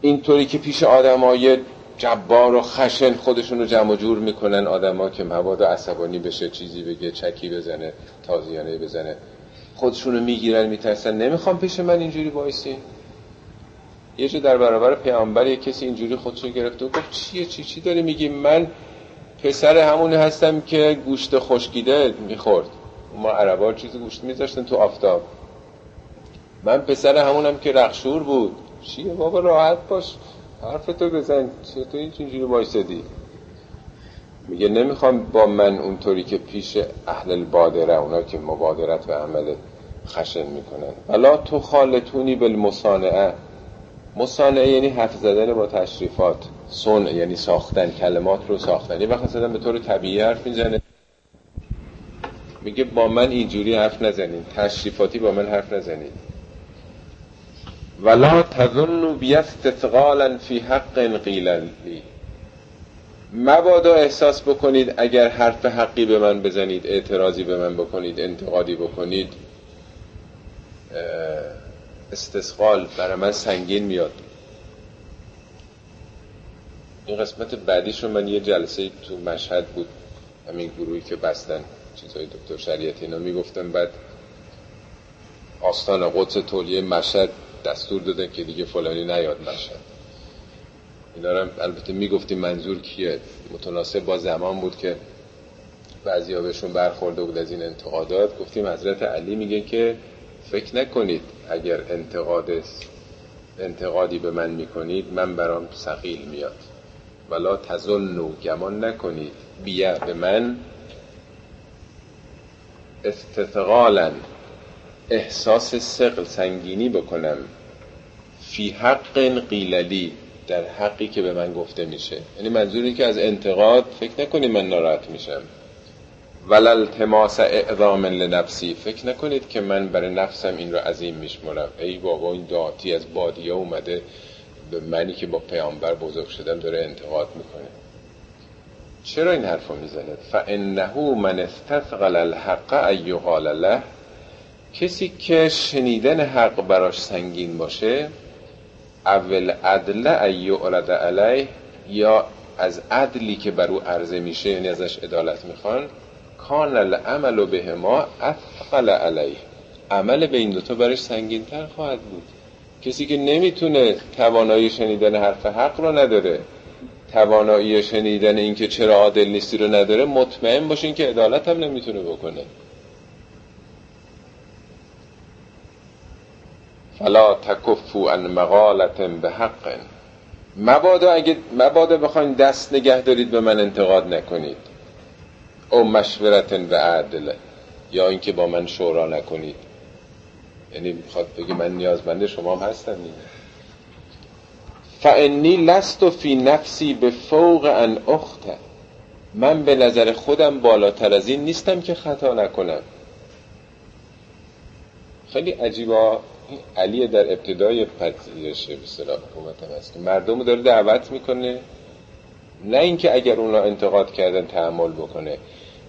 اینطوری که پیش آدمای جبار و خشن خودشون رو جمع جور می‌کنن آدما که مواد عصبانی بشه چیزی بگه چکی بزنه تازیانه بزنه خودشون رو می‌گیرن میترسن. نمی‌خوام پیش من اینجوری بایستی یه جا در برابر پیامبر یه کسی اینجوری خودشو گرفته و گفت چیه چی چی داری میگی؟ من پسر همونی هستم که گوشت خشکیده می‌خورد. ما عربا چیزی گوشت میذاشتن تو آفتاب. من پسر همونم که رخشور بود. چیه بابا راحت باش. حرف تو بزن چطور اینجوری وایسادی؟ میگه نمی‌خوام با من اونطوری که پیش اهل البادره اونا که مبادرت و عمل خشن می‌کنن. ولا تو خالتونی بالمصانعه. مصانعه یعنی حرف زدن با تشریفات. سن یعنی ساختن کلمات رو ساختن. یه وقت به طور طبیعی حرف می‌زنه. میگه با من اینجوری حرف نزنید تشریفاتی با من حرف نزنید ولا تظنوا بیستثقالا فی حق قیل مبادا احساس بکنید اگر حرف حقی به من بزنید اعتراضی به من بکنید انتقادی بکنید استثقال برای من سنگین میاد. این قسمت بعدیش رو من یه جلسه تو مشهد بود همین گروهی که بستن چیزهای دکتر شریعتی اینا می‌گفتن. بعد آستان قدس تولیه مشهد دستور دادن که دیگه فلانی نیاد مشهد. اینا رو البته می‌گفتیم منظور کیه؟ متناسب با زمان بود که بعضی ها بهشون برخورده بود از این انتقادات. گفتیم حضرت علی میگه که فکر نکنید اگر انتقاد انتقادی به من می‌کنید من برام سقیل میاد. ولا تظنوا گمان نکنید. بیا به من. استثقالا احساس سقل سنگینی بکنم. فی حق قیللی. در حقی که به من گفته میشه. یعنی منظوری که از انتقاد فکر نکنید من ناراحت میشم. ولل التماس اعظام لنفسی. فکر نکنید که من برای نفسم این رو عظیم میشمرم ای بابا این داتی از بادیه اومده. به منی که با پیامبر بزرگ شدم داره انتقاد می‌کنه. چرا این حرفو می‌زنه؟ فانه من استثقل الحق ایقال له. کسی که شنیدن حق براش سنگین باشه اول عدل ایعرض علیه یا از عدلی که بر او عرضه میشه یعنی ازش عدالت می‌خوان کان العمل به ما اثقل علیه عمل به این دوتا برش سنگین تر خواهد بود. کسی که نمی‌تونه توانایی شنیدن حرف حق رو نداره توانایی شنیدن اینکه چرا عادل نیستی رو نداره مطمئن باشین که عدالت هم نمی‌تونه بکنه. فلا تکفو عن مقالت به حق مبادا اگه مبادا بخواین دست نگه دارید به من انتقاد نکنید. او مشورت و عدل یا اینکه با من شورا نکنید. یعنی می‌خواد بگه من نیازمنده شما هم هستم نیه فانی لست فی نفسی به فوق ان اخته من به نظر خودم بالاتر از این نیستم که خطا نکنم. خیلی عجیبا علی در ابتدای پذیرش به اصطلاح حکومت هست که مردم داره دعوت می‌کنه. نه اینکه اگر اونا انتقاد کردن تحمل بکنه.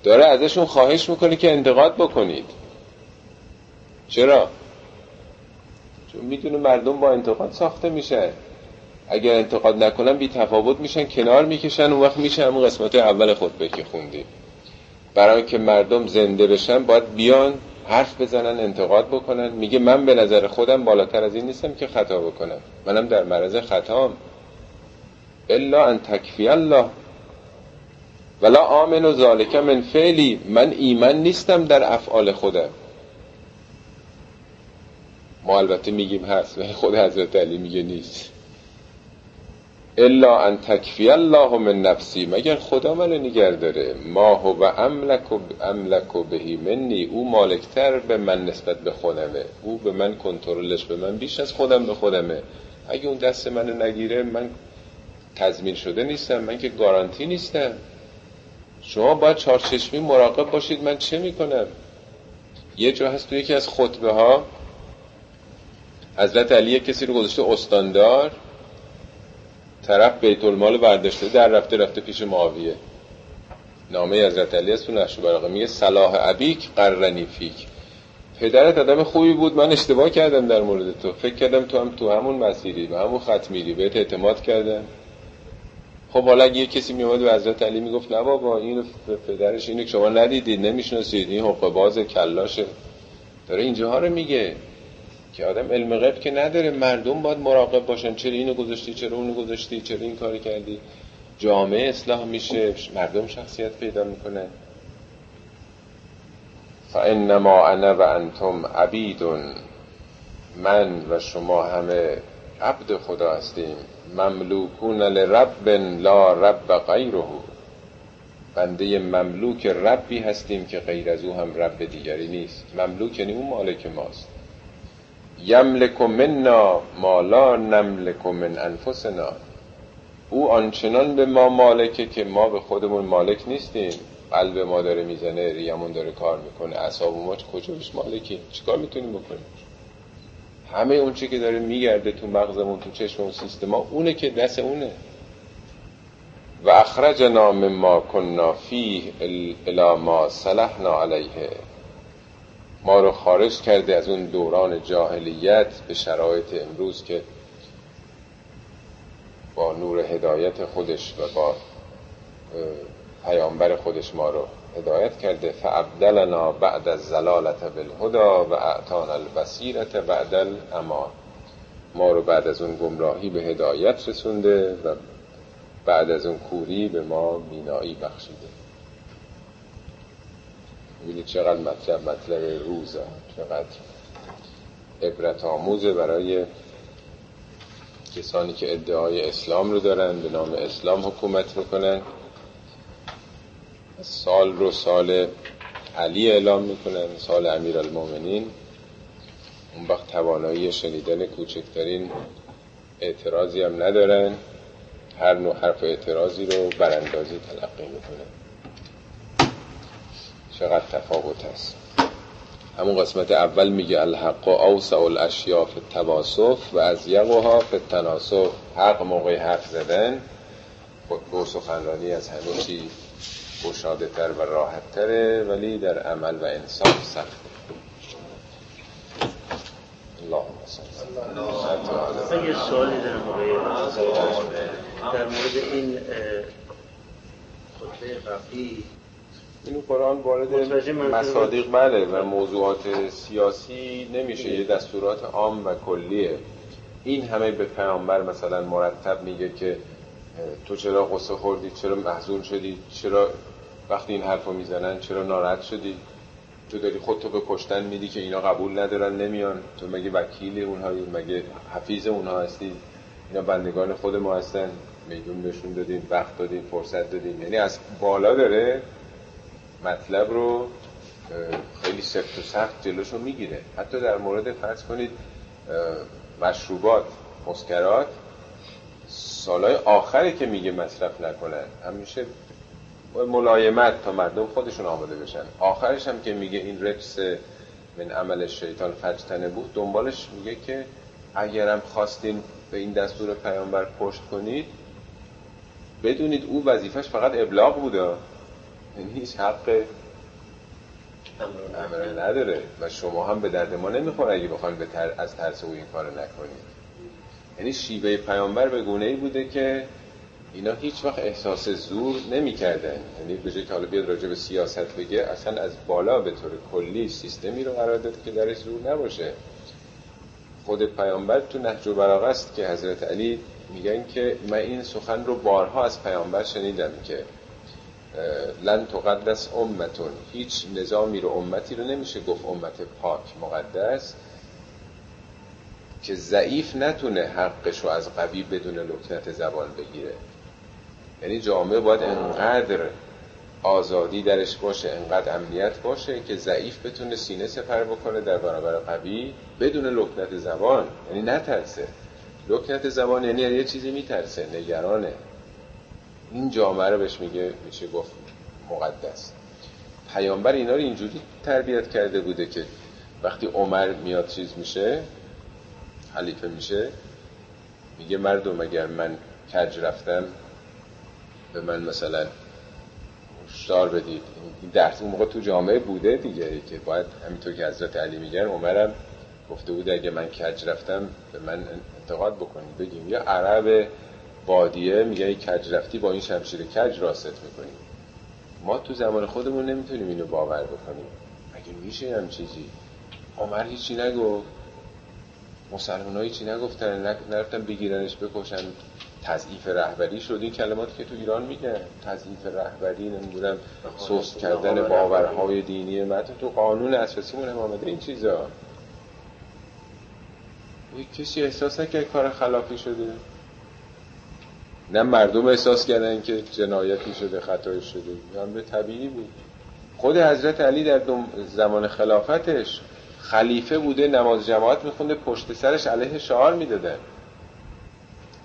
داره ازشون خواهش می‌کنه که انتقاد بکنید. چرا؟ چون می‌دونه مردم با انتقاد ساخته میشه اگر انتقاد نکنن بی تفاوت میشن کنار می‌کشن اون وقت میشه همون قسمت اول خطبه که خوندی برای که مردم زنده بشن باید بیان حرف بزنن انتقاد بکنن. میگه من به نظر خودم بالاتر از این نیستم که خطا بکنم. منم در معرض خطام. الا ان تکفی الله. ولا آمن و ذالک من فعلی. من ایمن نیستم در افعال خودم. البته میگیم هست ولی خود حضرت علی میگه نیست. الا ان تکفی الله من نفسی مگر خدا منو نگر داره؟ ما هو املک و املک و بهی منی او مالکتر به من نسبت به خودمه. او به من کنترلش به من بیش از خودم به خودمه. اگه اون دست منو نگیره من تضمین شده نیستم من که گارانتی نیستم. شما باید چارچشمی مراقب باشید من چه می‌کنم؟ یه جا هست تو یکی از خطبه ها حضرت علی کسی رو گذاشته استاندار طرف بیت المال برداشته در رفته رفته پیش معاویه. نامه حضرت علی است تو نقش براقه میگه صلاح ابیک قرنی فیک. پدرت آدم خوبی بود من اشتباه کردم در مورد تو. فکر کردم تو هم تو همون مسیری و همون خط میری بهت اعتماد کردم. خب حالا اگه یه کسی میومد به حضرت علی می‌گفت نه بابا این پدرش اینو شما ندیدید نمی‌شناسید این حقه باز کلاشه. داره اینجاها رو میگه. که آدم علم غیب که نداره مردم باید مراقب باشن چرا اینو گذاشتی چرا اونو گذاشتی چرا این کاری کردی. جامعه اصلاح میشه مردم شخصیت پیدا می‌کنه. فانما انا و انتم عبیدون من و شما همه عبد خدا هستیم. مملوکون لرب لا رب غیره. بنده مملوک ربی هستیم که غیر از او هم رب دیگری نیست. مملوک یعنی اون مالک ماست. یملک منا ما لا نملک من انفسنا. او آنچنان به ما مالکه که ما به خودمون مالک نیستیم. قلب ما داره می‌زنه ریمون داره کار می‌کنه اعصاب ما کجاش مالکی چیکار می‌تونیم بکنیم؟ همه اون چی که داره میگرده تو مغزمون تو چشم اون سیستما اونه که دست اونه. و اخرجنا مما کنا فیه الا ما صلحنا علیه. ما رو خارج کرده از اون دوران جاهلیت به شرایط امروز که با نور هدایت خودش و با پیامبر خودش ما رو هدایت کرده. فعبدلنا بعد از زلالت بالهدا و اعتان البصیرت بعد الامان ما رو بعد از اون گمراهی به هدایت رسونده و بعد از اون کوری به ما بینایی بخشیده. ببینید چقدر مطلب مطلب روزه چقدر عبرت آموزه برای کسانی که ادعای اسلام رو دارن به نام اسلام حکومت می‌کنن سال رو سال علی اعلام می‌کنن سال امیر المومنین اون وقت توانایی شنیدن کوچکترین اعتراضی هم ندارن. هر نوع حرف اعتراضی رو براندازی تلقی می‌کنن. چقدر تفاوت هست. همون قسمت اول میگه الحق و اوسع الاشیاء فی التواصف و از یقها فی التناسف حق موقع حرف زدن. خودگو سخنرانی از همه چی گشاده تر و راحت تره ولی در عمل و انصاف سخته. اللهم صل یه سوالی دارم در مورد این خطبه قبلی این قرآن وارد مصادیق بله و موضوعات سیاسی نمیشه. یه دستورات عام و کلیه. این همه به پیامبر مثلا مرتب میگه که تو چرا قصه خوردی؟ چرا محزون شدی؟ چرا وقتی این حرف رو می‌زنن چرا ناراحت شدی؟ تو داری خودتو به کشتن میدی که اینا قبول ندارن نمیان. تو مگه وکیل اونهایی؟ مگه حفیظ اونها هستی؟ اینا بندگان خود ما هستن. میدون بهشون دادیم وقت دادیم فرصت دادیم یعنی از بالا داره مطلب رو خیلی سفت و سخت جلوشو می‌گیره. حتی در مورد فرض کنید مشروبات مسکرات سالهای آخری که میگه مصرف نکنن همیشه ملایمت تا مردم خودشون آماده بشن. آخرش هم که میگه این رجس من عمل شیطان فجتنه بود دنبالش میگه که اگرم خواستین به این دستور پیامبر پشت کنید بدونید او وظیفش فقط ابلاغ بوده. یعنی هیچ حق امره نداره و شما هم به درد ما نمی‌خوره اگه بخواین به تر... از ترس او این کار نکنید. یعنی شیوه پیامبر به گونه ای بوده که اینا هیچ وقت احساس زور نمی‌کردن. یعنی به جای که بیاد راجع به سیاست بگه اصلا از بالا به طور کلی سیستمی رو قرار داد که درش زور نباشه. خود پیامبر تو نهج و است که حضرت علی میگن که من این سخن رو بارها از پیامبر شنیدم که لن تقدس امتون. هیچ نظامی رو امتی رو نمیشه گفت امت پاک مقدس. که ضعیف نتونه حقش رو از قوی بدون لکنت زبان بگیره. یعنی جامعه باید انقدر آزادی درش باشه انقدر امنیت باشه که ضعیف بتونه سینه سپر بکنه در برابر قوی بدون لکنت زبان. یعنی نترسه. لکنت زبان یعنی یه چیزی میترسه نگرانه. این جامعه رو بهش میگه میشه گفت مقدس. پیامبر اینا رو اینجوری تربیت کرده بوده که وقتی عمر میاد چیز میشه خلیفه میشه میگه مردم اگر من کج رفتم به من مثلا هشدار بدید. این درس اون موقع تو جامعه بوده دیگه که باید همینطور که حضرت علی میگن عمرم گفته بود اگه من کج رفتم به من انتقاد بکنید. بگیم یا عرب بادیه میگه کج رفتی با این شمشیر کج راست می‌کنیم ما تو زمان خودمون نمی‌تونیم اینو باور بکنیم. اگه میشه هم چیزی؟ عمر هیچی نگفت. مسلمان چی نگفتن. نرفتن بگیرنش بکشن. تضعیف رهبری شد. این کلماتی که تو ایران میگن. تضعیف رهبری نمی‌دونم سست کردن باورهای دینی متن تو قانون اساسیمون هم آمده این چیزا. کسی احساس نکرد کار خلافی شده. نه مردم احساس کردن که جنایتی شده خطایی شده. به طبیعی بود. خود حضرت علی در زمان خلافتش خلیفه بوده نماز جماعت میخونده پشت سرش علیه شعار می‌دادن.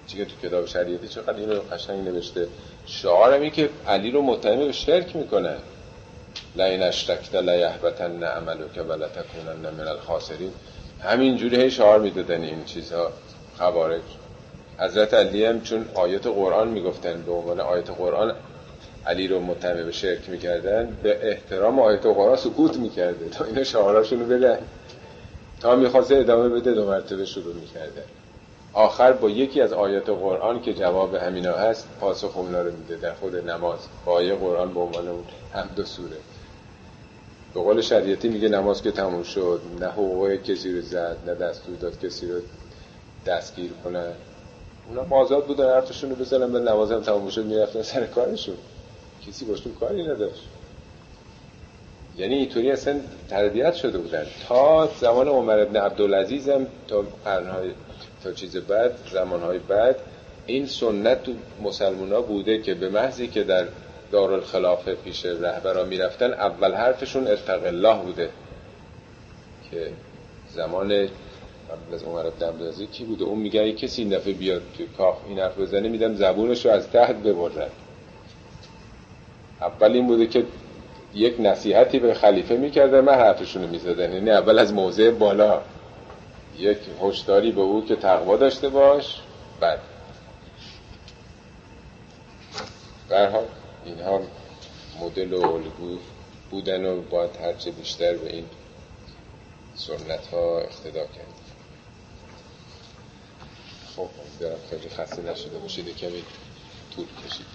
چیه تو کتاب شریعتی چقدر اینو قشنگ نوشته. شعار این که علی رو متهم به شرک می‌کنه لین اشتکت لا یحبطن عملو که ولا تکونن من الخاسرین. همین جوری هی شعار می‌دادن این چیزها خوارج. حضرت علی هم چون آیات قرآن می‌گفتن به عنوان آیات قرآن علی رو متهم به شرک می‌کردن به احترام آیت قرآن سکوت می‌کرده تا اینا شعاراشون رو بدن. تا می‌خواسته ادامه بده دو مرتبه شروع می‌کرده آخر با یکی از آیات قرآن که جواب همینا هست پاسخ اونا رو میده در خود نماز. با آیه قرآن به عنوان اون هم دو سوره. به قول شریعتی میگه نماز که تموم شد نه حقوق کسی رو زد نه دستور داد کسی رو دستگیر کنه. اونا آزاد بودن حرفشون رو بزنن به نمازم تموم شد می‌رفتن سر کارشون. کسی باشون کاری نداشت. یعنی اینطوری اصلا تربیت شده بودن. تا زمان عمر ابن عبدالعزیز هم تا قرنهای تا چیز بعد زمانهای بعد این سنت تو مسلمان ها بوده که به محضی که در دارالخلافه پیش رهبرا می‌رفتن اول حرفشون اتق الله بوده. که زمان قبل از عمر عبدالعزیز کی بوده؟ اون میگه کسی این دفعه بیاد توی کاخ این حرف بزنه میدم زبونش رو از تحت ببرن. اول این بوده که یک نصیحتی به خلیفه می‌کرده من حرفشون رو می‌زدن. یعنی اول از موضع بالا. یک هشداری به او که تقوا داشته باش بعد. برحال اینها مدل و الگو بودن و باید هرچه بیشتر به این سنت ها اقتدا کرد. خب دارم خیلی خسته نشده باشید کمی طول کشید.